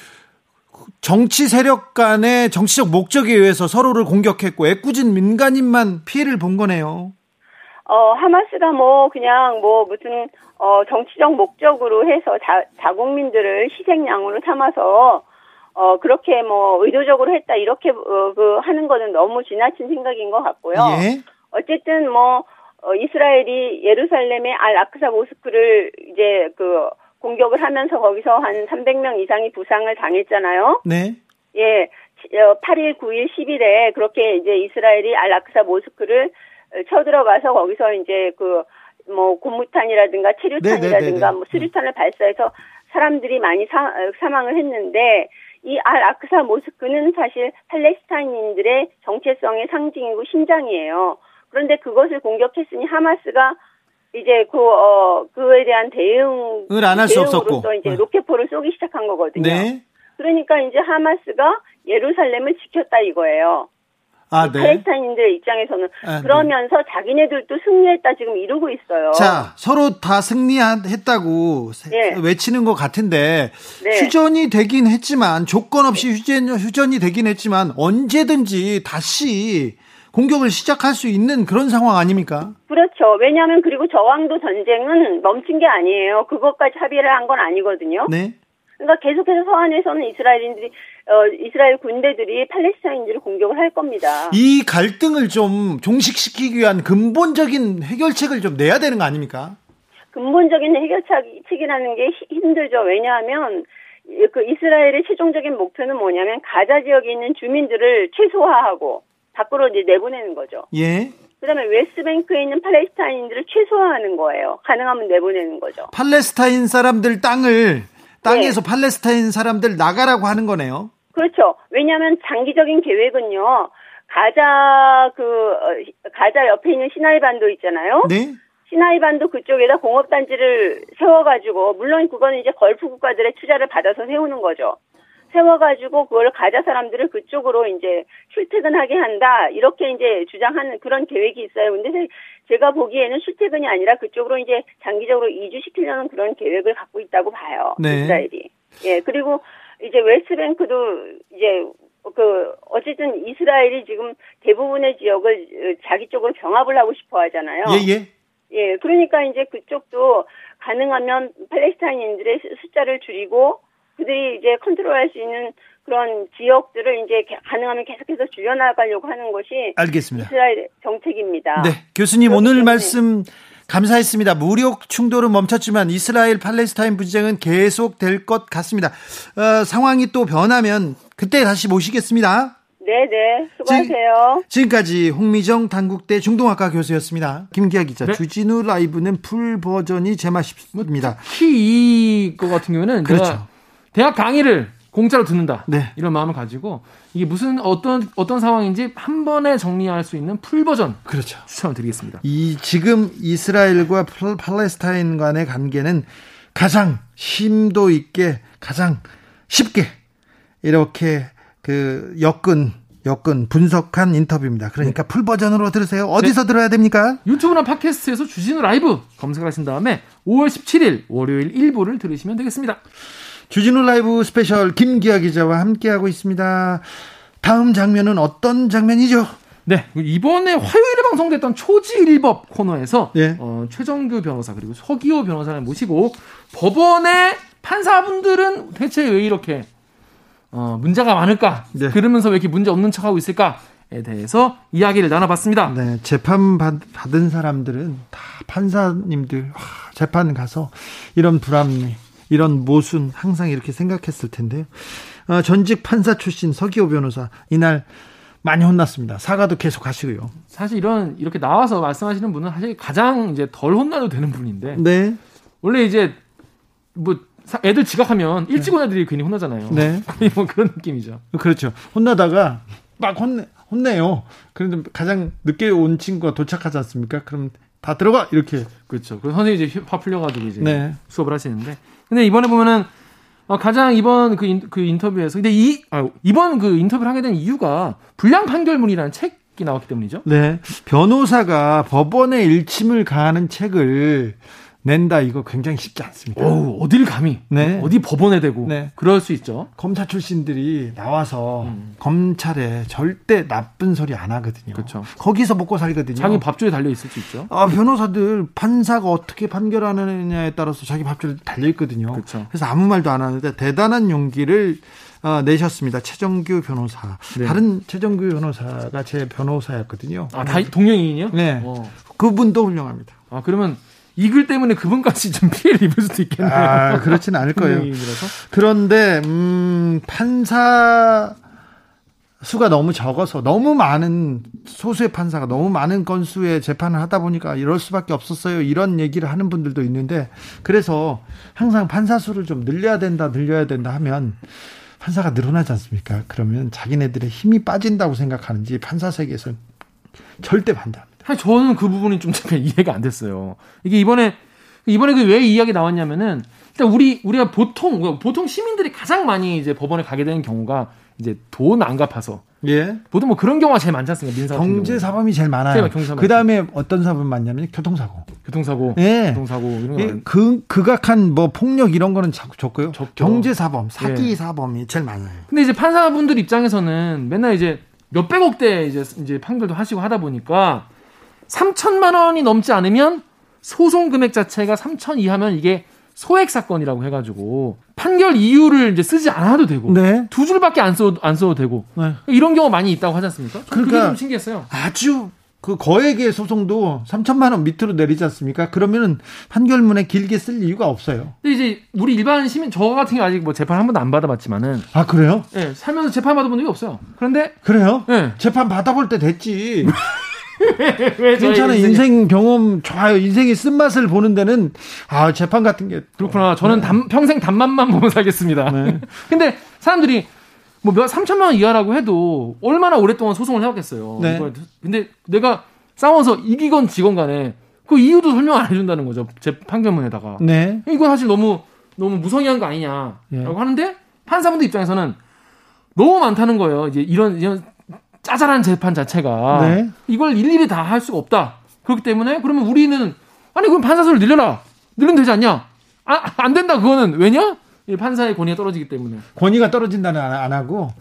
정치 세력 간의 정치적 목적에 의해서 서로를 공격했고 애꿎은 민간인만 피해를 본 거네요. 어, 하마스가 뭐 그냥 뭐 무슨 어 정치적 목적으로 해서 자, 자국민들을 희생양으로 삼아서 어 그렇게 뭐 의도적으로 했다 이렇게 어, 그 하는 거는 너무 지나친 생각인 것 같고요. 예. 어쨌든 뭐 어, 이스라엘이 예루살렘의 알 아크사 모스크를 이제 그 공격을 하면서 거기서 한 300명 이상이 부상을 당했잖아요. 네. 예. 8일, 9일, 10일에 그렇게 이제 이스라엘이 알 아크사 모스크를 쳐들어가서 거기서 이제 그 뭐 고무탄이라든가 체류탄이라든가 네네네네. 뭐 수류탄을 발사해서 사람들이 많이 사, 사망을 했는데 이 알 아크사 모스크는 사실 팔레스타인인들의 정체성의 상징이고 심장이에요. 그런데 그것을 공격했으니 하마스가 이제 그, 어, 그에 대한 대응을 안 할 수 없었고. 이제 네. 로켓포를 쏘기 시작한 거거든요. 네. 그러니까 이제 하마스가 예루살렘을 지켰다 이거예요. 아, 네. 팔레스타인들 입장에서는 아, 네. 그러면서 네. 자기네들도 승리했다 지금 이루고 있어요. 자, 서로 다 승리했다고 네. 외치는 것 같은데 네. 휴전이 되긴 했지만 조건 없이 휴전, 휴전이 되긴 했지만 언제든지 다시 공격을 시작할 수 있는 그런 상황 아닙니까? 그렇죠. 왜냐하면 그리고 저항도 전쟁은 멈춘 게 아니에요. 그것까지 합의를 한 건 아니거든요. 네. 그러니까 계속해서 서한에서는 이스라엘인들이 어, 이스라엘 군대들이 팔레스타인들을 공격을 할 겁니다. 이 갈등을 좀 종식시키기 위한 근본적인 해결책을 좀 내야 되는 거 아닙니까? 근본적인 해결책이라는 게 힘들죠. 왜냐하면 그 이스라엘의 최종적인 목표는 뭐냐면 가자 지역에 있는 주민들을 최소화하고 밖으로 이제 내보내는 거죠. 예. 그다음에 웨스트뱅크에 있는 팔레스타인들을 최소화하는 거예요. 가능하면 내보내는 거죠. 팔레스타인 사람들 땅을 땅에서 네. 팔레스타인 사람들 나가라고 하는 거네요. 그렇죠. 왜냐하면 장기적인 계획은요. 가자 그 어, 가자 옆에 있는 시나이 반도 있잖아요. 네. 시나이 반도 그쪽에다 공업 단지를 세워 가지고 물론 그거는 이제 걸프 국가들의 투자를 받아서 세우는 거죠. 세워가지고 그걸 가자 사람들을 그쪽으로 이제 출퇴근하게 한다 이렇게 이제 주장하는 그런 계획이 있어요. 근데 제가 보기에는 출퇴근이 아니라 그쪽으로 이제 장기적으로 이주시키려는 그런 계획을 갖고 있다고 봐요. 네. 이스라엘이. 예 그리고 이제 웨스트뱅크도 이제 그 어쨌든 이스라엘이 지금 대부분의 지역을 자기 쪽으로 병합을 하고 싶어 하잖아요. 예, 예. 예, 그러니까 이제 그쪽도 가능하면 팔레스타인인들의 숫자를 줄이고 그들이 이제 컨트롤할 수 있는 그런 지역들을 이제 가능하면 계속해서 줄여나가려고 하는 것이 알겠습니다. 이스라엘 정책입니다. 네, 교수님 오늘 말씀 감사했습니다. 무력 충돌은 멈췄지만 이스라엘 팔레스타인 분쟁은 계속될 것 같습니다. 어, 상황이 또 변하면 그때 다시 모시겠습니다. 네네 네. 수고하세요. 지, 금까지 홍미정 단국대 중동학과 교수였습니다. 김기아 기자 네? 주진우 라이브는 풀 버전이 제맛입니다. 특히 이거 같은 경우는 그렇죠. 대학 강의를 공짜로 듣는다. 네. 이런 마음을 가지고 이게 무슨 어떤 어떤 상황인지 한 번에 정리할 수 있는 풀 버전 그렇죠. 추천을 드리겠습니다. 이 지금 이스라엘과 팔레스타인 간의 관계는 가장 심도 있게 가장 쉽게 이렇게 그 엮은 엮은 분석한 인터뷰입니다. 그러니까 네. 풀 버전으로 들으세요. 어디서 네. 들어야 됩니까? 유튜브나 팟캐스트에서 주진우 라이브 검색하신 다음에 5월 17일 월요일 1부를 들으시면 되겠습니다. 주진우 라이브 스페셜 김기화 기자와 함께하고 있습니다. 다음 장면은 어떤 장면이죠? 네, 이번에 화요일에 방송됐던 초지일법 코너에서 네. 어, 최정규 변호사 그리고 서기호 변호사를 모시고 법원의 판사분들은 대체 왜 이렇게 어, 문제가 많을까? 네. 그러면서 왜 이렇게 문제 없는 척하고 있을까?에 대해서 이야기를 나눠봤습니다. 네, 재판 받, 은 사람들은 다 판사님들 와, 재판 가서 이런 불합리 이런 모순 항상 이렇게 생각했을 텐데요. 어, 전직 판사 출신 서기호 변호사 이날 많이 혼났습니다. 사과도 계속 하시고요. 사실 이런 이렇게 나와서 말씀하시는 분은 사실 가장 이제 덜 혼나도 되는 분인데. 네. 원래 이제 뭐 애들 지각하면 일찍 온 애들이 괜히 혼나잖아요. 네. 뭐 그런 느낌이죠. 그렇죠. 혼나다가 막 혼내 혼내요. 그런데 가장 늦게 온 친구가 도착하지 않습니까? 그럼 다 들어가 이렇게 그렇죠. 그 선생님이 이제 화 풀려가지고 이제 네. 수업을 하시는데 근데 이번에 보면은 어, 가장 이번 그, 인, 그 인터뷰에서 근데 이 아, 이번 그 인터뷰를 하게 된 이유가 불량 판결문이라는 책이 나왔기 때문이죠. 네. 변호사가 법원에 일침을 가하는 책을 낸다 이거 굉장히 쉽지 않습니다. 오, 어딜 감히 네. 어디 법원에 대고 네. 그럴 수 있죠. 검사 출신들이 나와서 검찰에 절대 나쁜 소리 안 하거든요. 그렇죠. 거기서 먹고 살거든요. 자기 밥줄에 달려 있을 수 있죠. 아, 변호사들 판사가 어떻게 판결하느냐에 따라서 자기 밥줄 달려 있거든요. 그렇죠. 그래서 아무 말도 안 하는데 대단한 용기를 어, 내셨습니다. 최정규 변호사. 네. 다른 최정규 변호사가 제 변호사였거든요. 아, 다 동명이인이요? 네. 어. 그분도 훌륭합니다. 아, 그러면 이 글 때문에 그분까지 좀 피해를 입을 수도 있겠네요. 아, 그렇지는 않을 거예요. 그런데 음, 판사 수가 너무 적어서 너무 많은 소수의 판사가 너무 많은 건수의 재판을 하다 보니까 이럴 수밖에 없었어요. 이런 얘기를 하는 분들도 있는데 그래서 항상 판사 수를 좀 늘려야 된다, 늘려야 된다 하면 판사가 늘어나지 않습니까? 그러면 자기네들의 힘이 빠진다고 생각하는지 판사 세계에서 절대 반대합니다. 사실 저는 그 부분이 좀 잠깐 이해가 안 됐어요. 이게 이번에 이번에 그 왜 이야기 나왔냐면은 일단 우리 우리가 보통 보통 시민들이 가장 많이 이제 법원에 가게 되는 경우가 이제 돈 안 갚아서 예. 보통 뭐 그런 경우가 제일 많지 않습니까? 민사 경제. 사범이 제일 많아요. 그 다음에 어떤 사범 많냐면 교통사고. 교통사고, 예. 교통사고 이런 거. 예, 그 극악한 뭐 폭력 이런 거는 적- 적고요. 적죠. 경제 사범, 사기 예. 사범이 제일 많아요. 근데 이제 판사분들 입장에서는 맨날 이제 몇백억대 이제 이제 판결도 하시고 하다 보니까 3천만 원이 넘지 않으면 소송 금액 자체가 3천 이하면 이게 소액 사건이라고 해가지고 판결 이유를 이제 쓰지 않아도 되고 네. 두 줄밖에 안써안 써도 되고 네. 이런 경우 많이 있다고 하지 않습니까? 그러니까 좀 신기했어요. 아주 그 거액의 소송도 3천만 원 밑으로 내리지 않습니까? 그러면은 판결문에 길게 쓸 이유가 없어요. 근데 이제 우리 일반 시민 저 같은 경우 아직 뭐 재판 한 번도 안 받아봤지만은 아 그래요? 예, 살면서 재판 받아본 적이 없어요. 그런데 그래요? 예, 재판 받아볼 때 됐지. 왜 괜찮아 인생 경험 좋아요. 인생의 쓴맛을 보는 데는 아 재판 같은 게 그렇구나. 저는 담- 평생 단맛만 보면 살겠습니다. 네. 근데 사람들이 뭐몇 3천만 원 이하라고 해도 얼마나 오랫동안 소송을 해왔겠어요. 네. 이걸 근데 내가 싸워서 이기건 지건 간에 그 이유도 설명 안 해준다는 거죠. 제 판결문에다가. 네. 이건 사실 너무 너무 무성의한 거 아니냐라고 예. 하는데 판사분들 입장에서는 너무 많다는 거예요. 이제 이런 이런 짜잘한 재판 자체가 네. 이걸 일일이 다 할 수가 없다. 그렇기 때문에 그러면 우리는 아니 그럼 판사 수를 늘려라. 늘리면 되지 않냐? 아, 안 된다. 그거는 왜냐? 이 판사의 권위가 떨어지기 때문에. 권위가 떨어진다는 안, 안 하고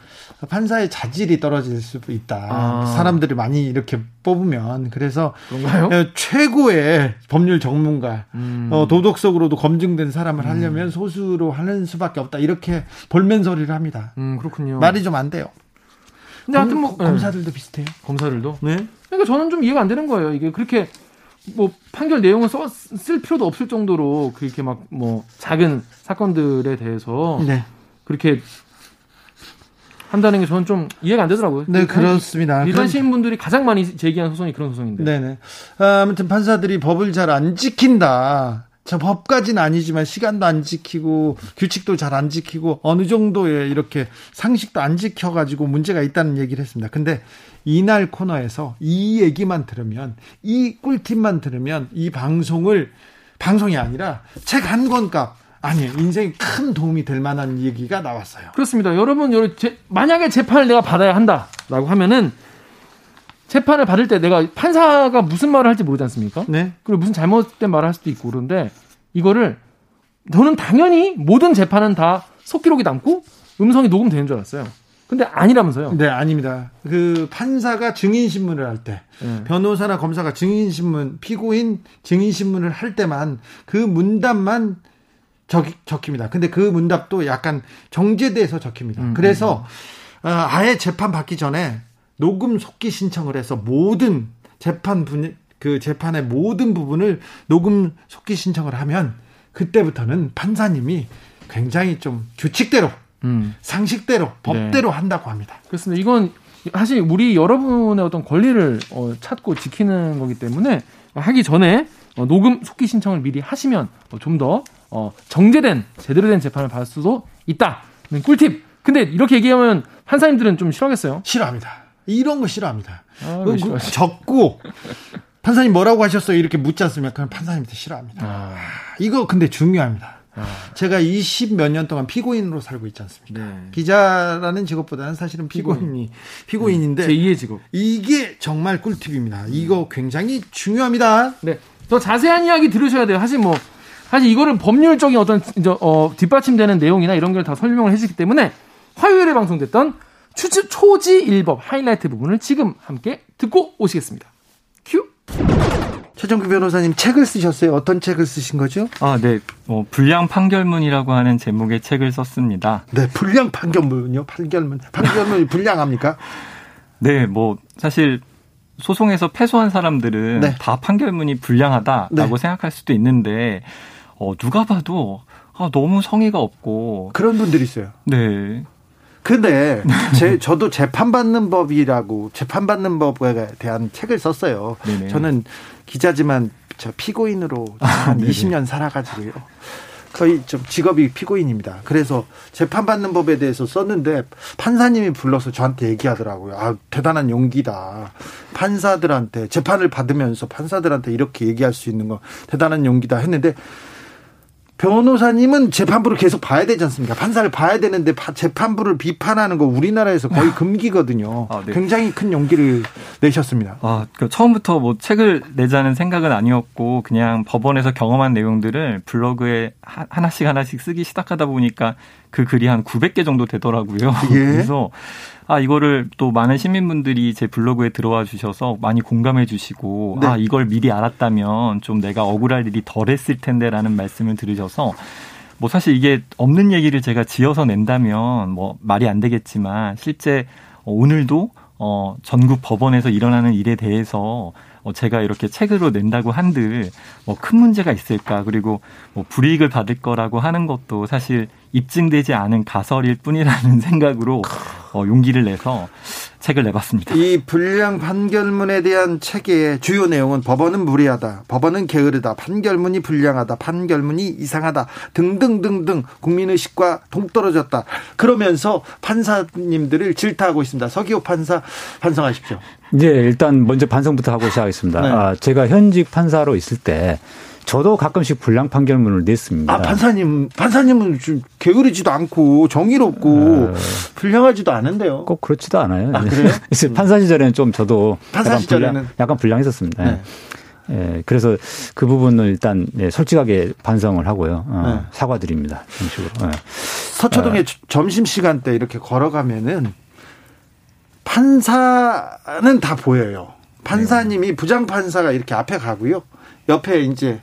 판사의 자질이 떨어질 수도 있다. 아. 사람들이 많이 이렇게 뽑으면 그래서 그런가요? 어, 최고의 법률 전문가, 음. 어, 도덕적으로도 검증된 사람을 하려면 소수로 하는 수밖에 없다. 이렇게 볼멘 소리를 합니다. 음, 그렇군요. 말이 좀 안 돼요. 근데 하여튼 뭐 검, 사들도 비슷해요. 예, 검사들도. 네. 그러니까 저는 좀 이해가 안 되는 거예요. 이게 그렇게 뭐 판결 내용을 써, 쓸 필요도 없을 정도로 그렇게 막 뭐 작은 사건들에 대해서 네. 그렇게 한다는 게 저는 좀 이해가 안 되더라고요. 네, 그렇습니다. 일반 시민분들이 가장 많이 제기한 소송이 그런 소송인데. 네네. 아, 아무튼 판사들이 법을 잘 안 지킨다. 저 법까지는 아니지만 시간도 안 지키고 규칙도 잘 안 지키고 어느 정도의 이렇게 상식도 안 지켜가지고 문제가 있다는 얘기를 했습니다. 근데 이날 코너에서 이 얘기만 들으면 이 꿀팁만 들으면 이 방송을 방송이 아니라 책 한 권값 아니에요. 인생에 큰 도움이 될 만한 얘기가 나왔어요. 그렇습니다. 여러분, 만약에 재판을 내가 받아야 한다라고 하면은 재판을 받을 때 내가 판사가 무슨 말을 할지 모르지 않습니까? 네. 그리고 무슨 잘못된 말을 할 수도 있고 그런데 이거를 저는 당연히 모든 재판은 다 속기록이 남고 음성이 녹음되는 줄 알았어요. 근데 아니라면서요. 네, 아닙니다. 그 판사가 증인 신문을 할 때, 네. 변호사나 검사가 증인 신문, 피고인 증인 신문을 할 때만 그 문답만 적, 적힙니다. 근데 그 문답도 약간 정제돼서 적힙니다. 음, 그래서 어, 아예 재판 받기 전에 녹음 속기 신청을 해서 모든 재판 분, 그 재판의 모든 부분을 녹음 속기 신청을 하면 그때부터는 판사님이 굉장히 좀 규칙대로 음. 상식대로 법대로 한다고 합니다. 그렇습니다. 이건 사실 우리 여러분의 어떤 권리를 어, 찾고 지키는 거기 때문에 하기 전에 어, 녹음 속기 신청을 미리 하시면 어, 좀더 어, 정제된 제대로 된 재판을 받을 수도 있다. 는 꿀팁. 근데 이렇게 얘기하면 판사님들은 좀 싫어하겠어요. 싫어합니다. 이런 거 싫어합니다. 아, 그, 왜 그? 적고 판사님 뭐라고 하셨어요? 이렇게 묻지 않습니까? 그럼 판사님한테 싫어합니다. 아, 이거 근데 중요합니다. 제가 20 몇 년 동안 피고인으로 살고 있지 않습니까? 네. 기자라는 직업보다는 사실은 피고인이 피고인 인데 제2의 직업. 이게 정말 꿀팁입니다. 이거 굉장히 중요합니다. 네. 더 자세한 이야기 들으셔야 돼요. 사실 뭐 사실 이거는 법률적인 어떤 어, 뒷받침되는 내용이나 이런 걸 다 설명을 해 주기 때문에 화요일에 방송됐던 추지, 초지 일법 하이라이트 부분을 지금 함께 듣고 오시겠습니다. 큐. 최정규 변호사님 책을 쓰셨어요. 어떤 책을 쓰신 거죠? 아, 네. 뭐 불량 판결문이라고 하는 제목의 책을 썼습니다. 네, 불량 판결문요. 판결문. 판결문이 불량합니까? 네, 뭐 사실 소송에서 패소한 사람들은 네. 다 판결문이 불량하다라고 네. 생각할 수도 있는데 어 누가 봐도 아, 너무 성의가 없고 그런 분들이 있어요. 네. 근데 제 저도 재판받는 법이라고 재판받는 법에 대한 책을 썼어요. 네네. 저는 기자지만 저 피고인으로 한 20년 살아가지고요. 거의 좀 직업이 피고인입니다. 그래서 재판받는 법에 대해서 썼는데 판사님이 불러서 저한테 얘기하더라고요. 아, 대단한 용기다. 판사들한테 재판을 받으면서 판사들한테 이렇게 얘기할 수 있는 거 대단한 용기다 했는데 변호사님은 재판부를 계속 봐야 되지 않습니까? 판사를 봐야 되는데 재판부를 비판하는 거 우리나라에서 거의 금기거든요. 아, 네. 굉장히 큰 용기를 내셨습니다. 아, 그 처음부터 뭐 책을 내자는 생각은 아니었고 그냥 법원에서 경험한 내용들을 블로그에 하나씩 하나씩 쓰기 시작하다 보니까 그 글이 한 900개 정도 되더라고요. 예. 그래서 아 이거를 또 많은 시민분들이 제 블로그에 들어와 주셔서 많이 공감해 주시고 네. 아 이걸 미리 알았다면 좀 내가 억울할 일이 덜했을 텐데라는 말씀을 들으셔서 뭐 사실 이게 없는 얘기를 제가 지어서 낸다면 뭐 말이 안 되겠지만 실제 오늘도 어 전국 법원에서 일어나는 일에 대해서 어, 제가 이렇게 책으로 낸다고 한들 뭐 큰 문제가 있을까? 그리고 뭐 불이익을 받을 거라고 하는 것도 사실 입증되지 않은 가설일 뿐이라는 생각으로 어, 용기를 내서 책을 내봤습니다. 이 불량 판결문에 대한 책의 주요 내용은 법원은 무리하다, 법원은 게으르다, 판결문이 불량하다, 판결문이 이상하다 등등등등 국민의식과 동떨어졌다. 그러면서 판사님들을 질타하고 있습니다. 서기호 판사 반성하십시오. 네, 일단 먼저 반성부터 하고 시작하겠습니다. 네. 아, 제가 현직 판사로 있을 때 저도 가끔씩 불량 판결문을 냈습니다. 아, 판사님, 판사님은 좀 게으르지도 않고 정의롭고 아, 불량하지도 않은데요. 꼭 그렇지도 않아요. 아, 그래요? 판사 시절에는 좀 저도 판사 약간 시절에는 불량, 약간 불량했었습니다. 네. 예, 그래서 그 부분을 일단 예, 솔직하게 반성을 하고요. 어, 네. 사과드립니다. 정식으로. 예. 서초동에 어. 점심 시간 때 이렇게 걸어가면은 판사는 다 보여요. 판사님이 부장 판사가 이렇게 앞에 가고요. 옆에 이제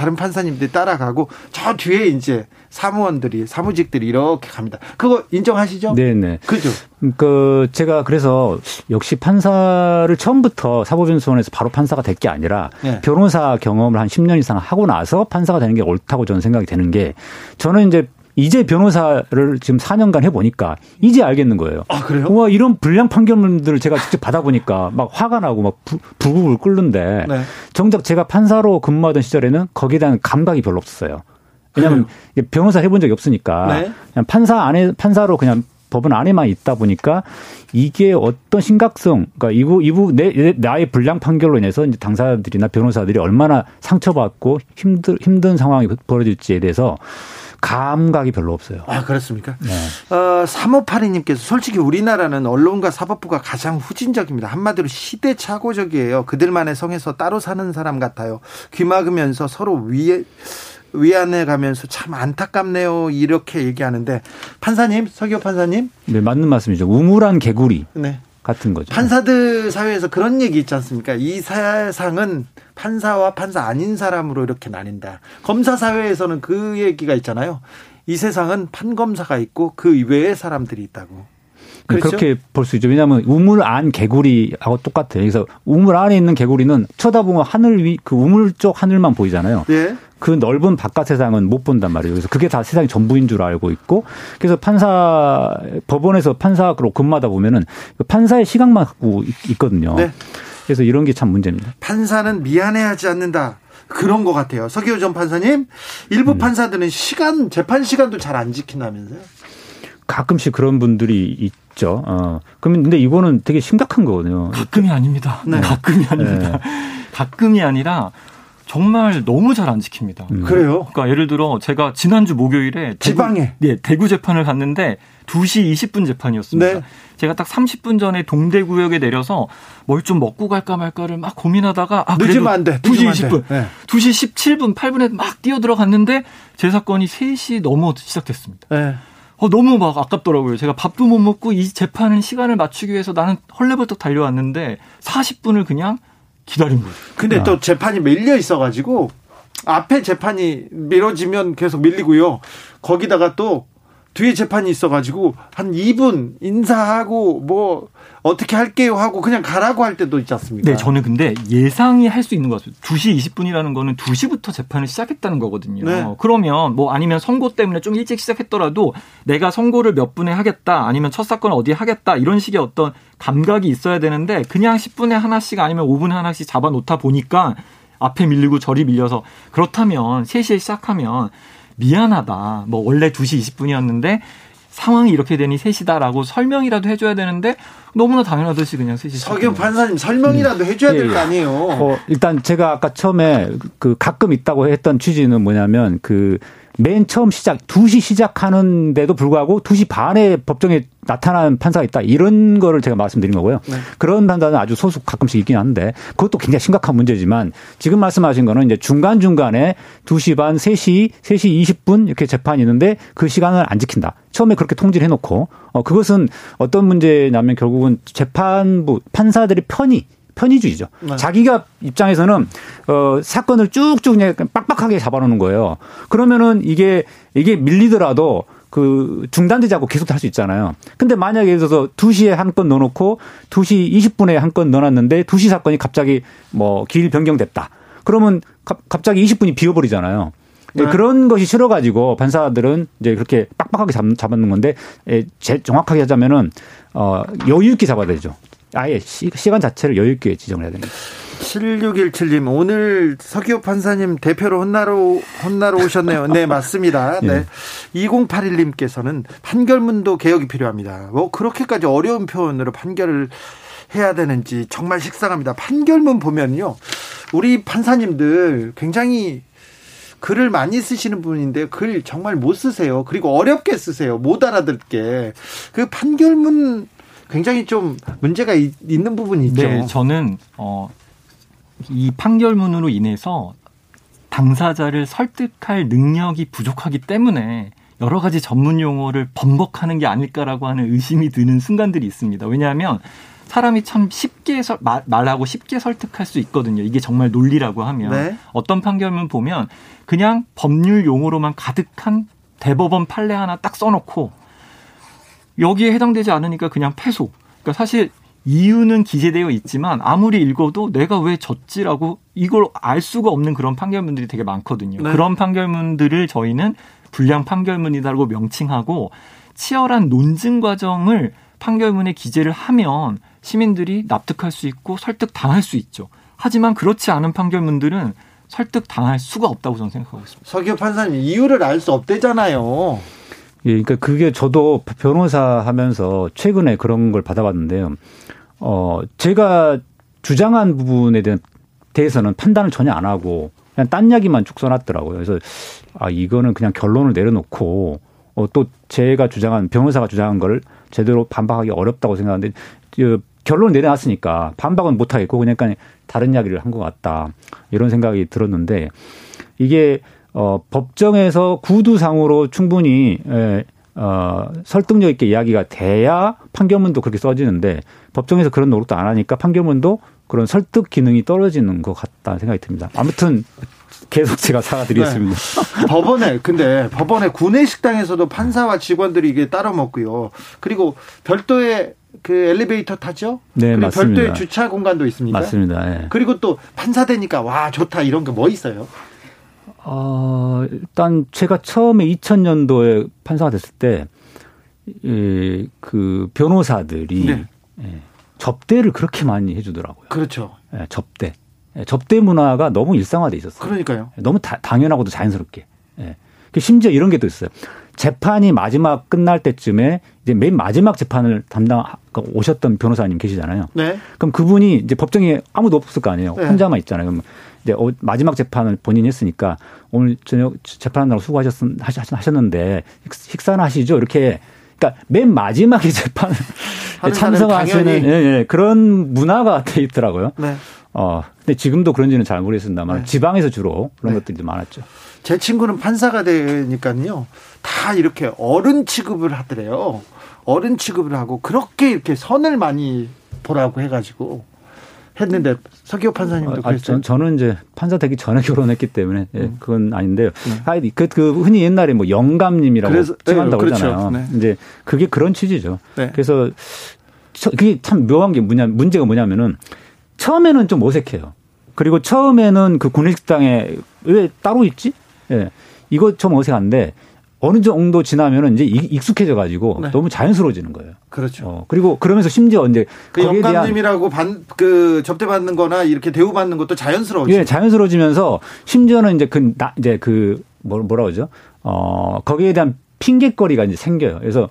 다른 판사님들이 따라가고 저 뒤에 이제 사무원들이 사무직들이 이렇게 갑니다. 그거 인정하시죠? 네네. 그죠. 그 제가 그래서 역시 판사를 처음부터 사법연수원에서 바로 판사가 될 게 아니라 네. 변호사 경험을 한 10년 이상 하고 나서 판사가 되는 게 옳다고 저는 생각이 되는 게 저는 이제 이제 변호사를 지금 4년간 해보니까 이제 알겠는 거예요. 아, 그래요? 와, 이런 불량 판결문들을 제가 직접 받아보니까 막 화가 나고 막 부, 부국을 끓는데 네. 정작 제가 판사로 근무하던 시절에는 거기에 대한 감각이 별로 없었어요. 왜냐하면 그래요? 변호사 해본 적이 없으니까 네. 그냥 판사 안에 판사로 그냥 법원 안에만 있다 보니까 이게 어떤 심각성, 그러니까 이부 이부 내 나의 불량 판결로 인해서 이제 당사자들이나 변호사들이 얼마나 상처받고 힘들 힘든 상황이 벌어질지에 대해서 감각이 별로 없어요. 아, 그렇습니까? 네. 어, 3582님께서 솔직히 우리나라는 언론과 사법부가 가장 후진적입니다. 한마디로 시대착오적이에요. 그들만의 성에서 따로 사는 사람 같아요. 귀 막으면서 서로 위에, 위안해 가면서 참 안타깝네요. 이렇게 얘기하는데 판사님, 서기호 판사님? 네, 맞는 말씀이죠. 우물한 개구리. 네. 같은 거죠. 판사들 사회에서 그런 얘기 있지 않습니까? 이 세상은 판사와 판사 아닌 사람으로 이렇게 나뉜다. 검사 사회에서는 그 얘기가 있잖아요. 이 세상은 판검사가 있고 그 외의 사람들이 있다고. 그렇죠? 그렇게 볼 수 있죠. 왜냐하면 우물 안 개구리하고 똑같아요. 그래서 우물 안에 있는 개구리는 쳐다보면 하늘 위, 그 우물 쪽 하늘만 보이잖아요. 예. 그 넓은 바깥 세상은 못 본단 말이에요. 그래서 그게 다 세상의 전부인 줄 알고 있고 그래서 판사 법원에서 판사로 근무하다 보면은 그 판사의 시각만 갖고 있거든요. 네. 그래서 이런 게 참 문제입니다. 판사는 미안해하지 않는다. 그런 것 같아요. 서기호 전 판사님, 일부 음. 판사들은 시간 재판 시간도 잘 안 지킨다면서요? 가끔씩 그런 분들이 있죠. 어. 그러면 근데 이거는 되게 심각한 거거든요. 가끔이 아닙니다. 네. 가끔이 아닙니다. 네. 가끔이 아니라 정말 너무 잘 안 지킵니다. 음. 그래요? 그러니까 예를 들어 제가 지난주 목요일에 지방에 대구, 네, 대구 재판을 갔는데 2시 20분 재판이었습니다. 네. 제가 딱 30분 전에 동대 구역에 내려서 뭘 좀 먹고 갈까 말까를 막 고민하다가 아 늦으면 안 돼. 2시 20분. 네. 2시 17분 8분에 막 뛰어 들어갔는데 제 사건이 3시 넘어 시작됐습니다. 네. 어, 너무 막 아깝더라고요. 제가 밥도 못 먹고 이 재판은 시간을 맞추기 위해서 나는 헐레벌떡 달려왔는데 40분을 그냥 기다린 거예요. 근데 아. 또 재판이 밀려 있어가지고 앞에 재판이 미뤄지면 계속 밀리고요. 거기다가 또 뒤에 재판이 있어가지고 한 2분 인사하고 뭐 어떻게 할게요 하고 그냥 가라고 할 때도 있지 않습니까? 네, 저는 근데 예상이 할 수 있는 것 같아요. 2시 20분이라는 거는 2시부터 재판을 시작했다는 거거든요. 네. 그러면 뭐 아니면 선고 때문에 좀 일찍 시작했더라도 내가 선고를 몇 분에 하겠다 아니면 첫 사건 어디에 하겠다 이런 식의 어떤 감각이 있어야 되는데 그냥 10분에 하나씩 아니면 5분에 하나씩 잡아 놓다 보니까 앞에 밀리고 저리 밀려서 그렇다면 3시에 시작하면 미안하다. 뭐 원래 2시 20분이었는데 상황이 이렇게 되니 3시다라고 설명이라도 해줘야 되는데 너무나 당연하듯이 그냥 3시. 서경 판사님 설명이라도 음. 해줘야 될거 예, 예. 아니에요. 어, 일단 제가 아까 처음에 그 가끔 있다고 했던 취지는 뭐냐면 그 맨 처음 시작 2시 시작하는데도 불구하고 2시 반에 법정에 나타나는 판사가 있다. 이런 거를 제가 말씀드린 거고요. 네. 그런 판사는 아주 소수 가끔씩 있긴 한데 그것도 굉장히 심각한 문제지만 지금 말씀하신 거는 이제 중간 중간에 2시 반, 3시, 3시 20분 이렇게 재판이 있는데 그 시간을 안 지킨다. 처음에 그렇게 통지를 해놓고 어 그것은 어떤 문제냐면 결국은 재판부 판사들의 편의 편의주의죠. 네. 자기가 입장에서는 어 사건을 쭉쭉 그냥 빡빡하게 잡아놓는 거예요. 그러면은 이게 이게 밀리더라도 그 중단되지 않고 계속 할 수 있잖아요. 근데 만약에 예를 들어서 2시에 한 건 넣어놓고 2시 20분에 한 건 넣어놨는데 2시 사건이 갑자기 뭐 길 변경됐다. 그러면 갑자기 20분이 비어버리잖아요. 네. 그런 것이 싫어가지고 판사들은 이제 그렇게 빡빡하게 잡, 잡는 건데 제 정확하게 하자면은 어 여유 있게 잡아야 되죠. 아예 시, 간 자체를 여유 있게 지정을 해야 됩니다. 7617님, 오늘 서기호 판사님 대표로 혼나러, 혼나러 오셨네요. 네, 맞습니다. 네. 예. 2081님께서는 판결문도 개혁이 필요합니다. 뭐, 그렇게까지 어려운 표현으로 판결을 해야 되는지 정말 식상합니다. 판결문 보면요. 우리 판사님들 굉장히 글을 많이 쓰시는 분인데 글 정말 못 쓰세요. 그리고 어렵게 쓰세요. 못 알아듣게. 그 판결문 굉장히 좀 문제가 있, 는 부분이 있죠. 네, 저는 어, 이 판결문으로 인해서 당사자를 설득할 능력이 부족하기 때문에 여러 가지 전문 용어를 번복하는 게 아닐까라고 하는 의심이 드는 순간들이 있습니다. 왜냐하면 사람이 참 쉽게 설, 말, 말하고 쉽게 설득할 수 있거든요. 이게 정말 논리라고 하면 네. 어떤 판결문 보면 그냥 법률 용어로만 가득한 대법원 판례 하나 딱 써놓고 여기에 해당되지 않으니까 그냥 패소. 그러니까 사실 이유는 기재되어 있지만 아무리 읽어도 내가 왜 졌지라고 이걸 알 수가 없는 그런 판결문들이 되게 많거든요. 네. 그런 판결문들을 저희는 불량 판결문이다라고 명칭하고 치열한 논증 과정을 판결문에 기재를 하면 시민들이 납득할 수 있고 설득 당할 수 있죠. 하지만 그렇지 않은 판결문들은 설득 당할 수가 없다고 저는 생각하고 있습니다. 서기호 판사님 이유를 알 수 없대잖아요. 예, 그러니까 그게 저도 변호사 하면서 최근에 그런 걸 받아봤는데요. 어, 제가 주장한 부분에 대한 대해서는 판단을 전혀 안 하고 그냥 딴 이야기만 쭉 써놨더라고요. 그래서 아 이거는 그냥 결론을 내려놓고 어, 또 제가 주장한 변호사가 주장한 걸 제대로 반박하기 어렵다고 생각하는데 그 결론을 내려놨으니까 반박은 못 하겠고 그냥 다른 이야기를 한 것 같다 이런 생각이 들었는데 이게 어, 법정에서 구두상으로 충분히 에, 어, 설득력 있게 이야기가 돼야 판결문도 그렇게 써지는데 법정에서 그런 노력도 안 하니까 판결문도 그런 설득 기능이 떨어지는 것 같다는 생각이 듭니다. 아무튼 계속 제가 사과드리겠습니다. 네. 법원에 근데 법원에 구내 식당에서도 판사와 직원들이 이게 따로 먹고요. 그리고 별도의 그 엘리베이터 타죠? 네, 그리고 맞습니다. 별도의 주차 공간도 있습니다. 맞습니다. 네. 그리고 또 판사 되니까 와 좋다 이런 게 뭐 있어요? 어, 일단 제가 처음에 2000년도에 판사가 됐을 때, 예, 그 변호사들이 네. 예, 접대를 그렇게 많이 해주더라고요. 그렇죠. 예, 접대. 예, 접대 문화가 너무 일상화돼 있었어요. 그러니까요. 예, 너무 다, 당연하고도 자연스럽게. 예. 그 심지어 이런 게 또 있어요. 재판이 마지막 끝날 때쯤에 이제 맨 마지막 재판을 담당 오셨던 변호사님 계시잖아요. 네. 그럼 그분이 이제 법정에 아무도 없을 거 아니에요. 네. 혼자만 있잖아요. 그럼 이제 어, 마지막 재판을 본인이 했으니까 오늘 저녁 재판하느라고 수고하셨는데 식사는 하시죠? 이렇게 그러니까 맨 마지막에 재판을 참석하시는 예, 예, 그런 문화가 돼 있더라고요. 네. 어, 근데 지금도 그런지는 잘 모르겠습니다만 네. 지방에서 주로 그런 네. 것들이 많았죠. 제 친구는 판사가 되니까요. 다 이렇게 어른 취급을 하더래요. 어른 취급을 하고 그렇게 이렇게 선을 많이 보라고 해가지고 했는데 서기호 판사님도 아, 그랬어요. 저, 는 이제 판사 되기 전에 결혼했기 때문에 예, 음. 그건 아닌데요. 네. 아, 그, 그 흔히 옛날에 뭐 영감님이라고 그래서, 칭한다고 네, 그렇죠. 그러잖아요. 네. 이제 그게 그런 취지죠. 네. 그래서 그게 참 묘한 게 뭐냐 문제가 뭐냐면은 처음에는 좀 어색해요. 그리고 처음에는 그 구내식당에 왜 따로 있지? 예. 이거 좀 어색한데 어느 정도 지나면은 이제 익숙해져 가지고 네. 너무 자연스러워지는 거예요. 그렇죠. 어, 그리고 그러면서 심지어 이제 그 영감님이라고 반, 그 접대받는 거나 이렇게 대우받는 것도 자연스러워지 예, 자연스러워지면서 심지어는 이제 그, 나, 이제 그, 뭐, 뭐라 그러죠? 어, 거기에 대한 핑계거리가 이제 생겨요. 그래서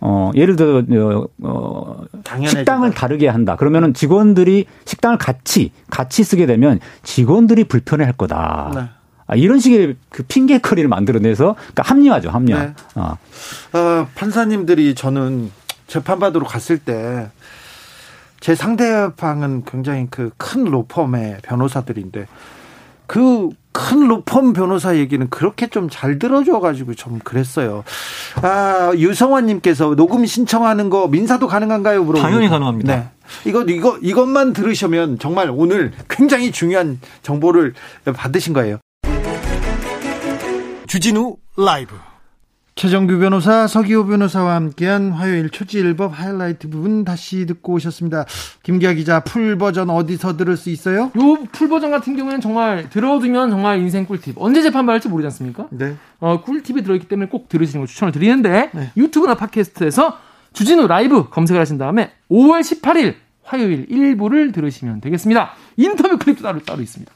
어, 예를 들어, 어, 어 식당을 다르게 한다. 그러면은 직원들이 식당을 같이, 같이 쓰게 되면 직원들이 불편해 할 거다. 네. 아, 이런 식의 그 핑계거리를 만들어내서 그러니까 합리화죠, 합리화. 네. 어. 어, 판사님들이 저는 재판받으러 갔을 때 제 상대방은 굉장히 그 큰 로펌의 변호사들인데 그 큰 로펌 변호사 얘기는 그렇게 좀 잘 들어줘가지고 좀 그랬어요. 아, 유성환님께서 녹음 신청하는 거 민사도 가능한가요? 물어보 당연히 가능합니다. 네. 이거, 이거, 이것만 들으시면 정말 오늘 굉장히 중요한 정보를 받으신 거예요. 주진우 라이브 최정규 변호사 서기호 변호사와 함께한 화요일 초지일법 하이라이트 부분 다시 듣고 오셨습니다. 김기화 기자 풀 버전 어디서 들을 수 있어요? 요 풀 버전 같은 경우에는 정말 들어두면 정말 인생 꿀팁. 언제 재판받을지 모르지 않습니까? 네. 어, 꿀팁이 들어있기 때문에 꼭 들으시는 걸 추천을 드리는데 네. 유튜브나 팟캐스트에서 주진우 라이브 검색을 하신 다음에 5월 18일 화요일 1부를 들으시면 되겠습니다. 인터뷰 클립도 따로 따로 있습니다.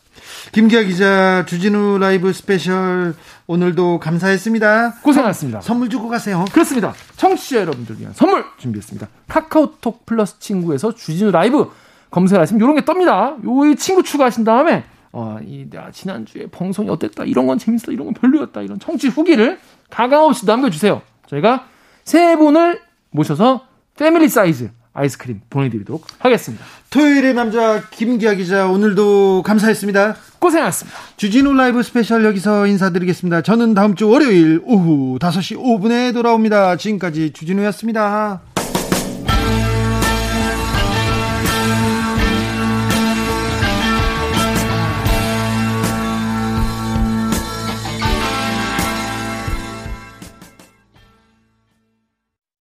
김기화 기자 주진우 라이브 스페셜 오늘도 감사했습니다. 고생하셨습니다. 선물 주고 가세요. 그렇습니다. 청취자 여러분들 위한 선물 준비했습니다. 카카오톡 플러스 친구에서 주진우 라이브 검색하시면 이런 게 뜹니다. 요 친구 추가하신 다음에 어, 이 야, 지난주에 방송이 어땠다 이런 건 재밌었다 이런 건 별로였다 이런 청취 후기를 가감 없이 남겨주세요. 저희가 세 분을 모셔서 패밀리 사이즈 아이스크림 보내드리도록 하겠습니다. 토요일의 남자 김기화 기자 오늘도 감사했습니다. 고생하셨습니다. 주진우 라이브 스페셜 여기서 인사드리겠습니다. 저는 다음 주 월요일 오후 5시 5분에 돌아옵니다. 지금까지 주진우였습니다.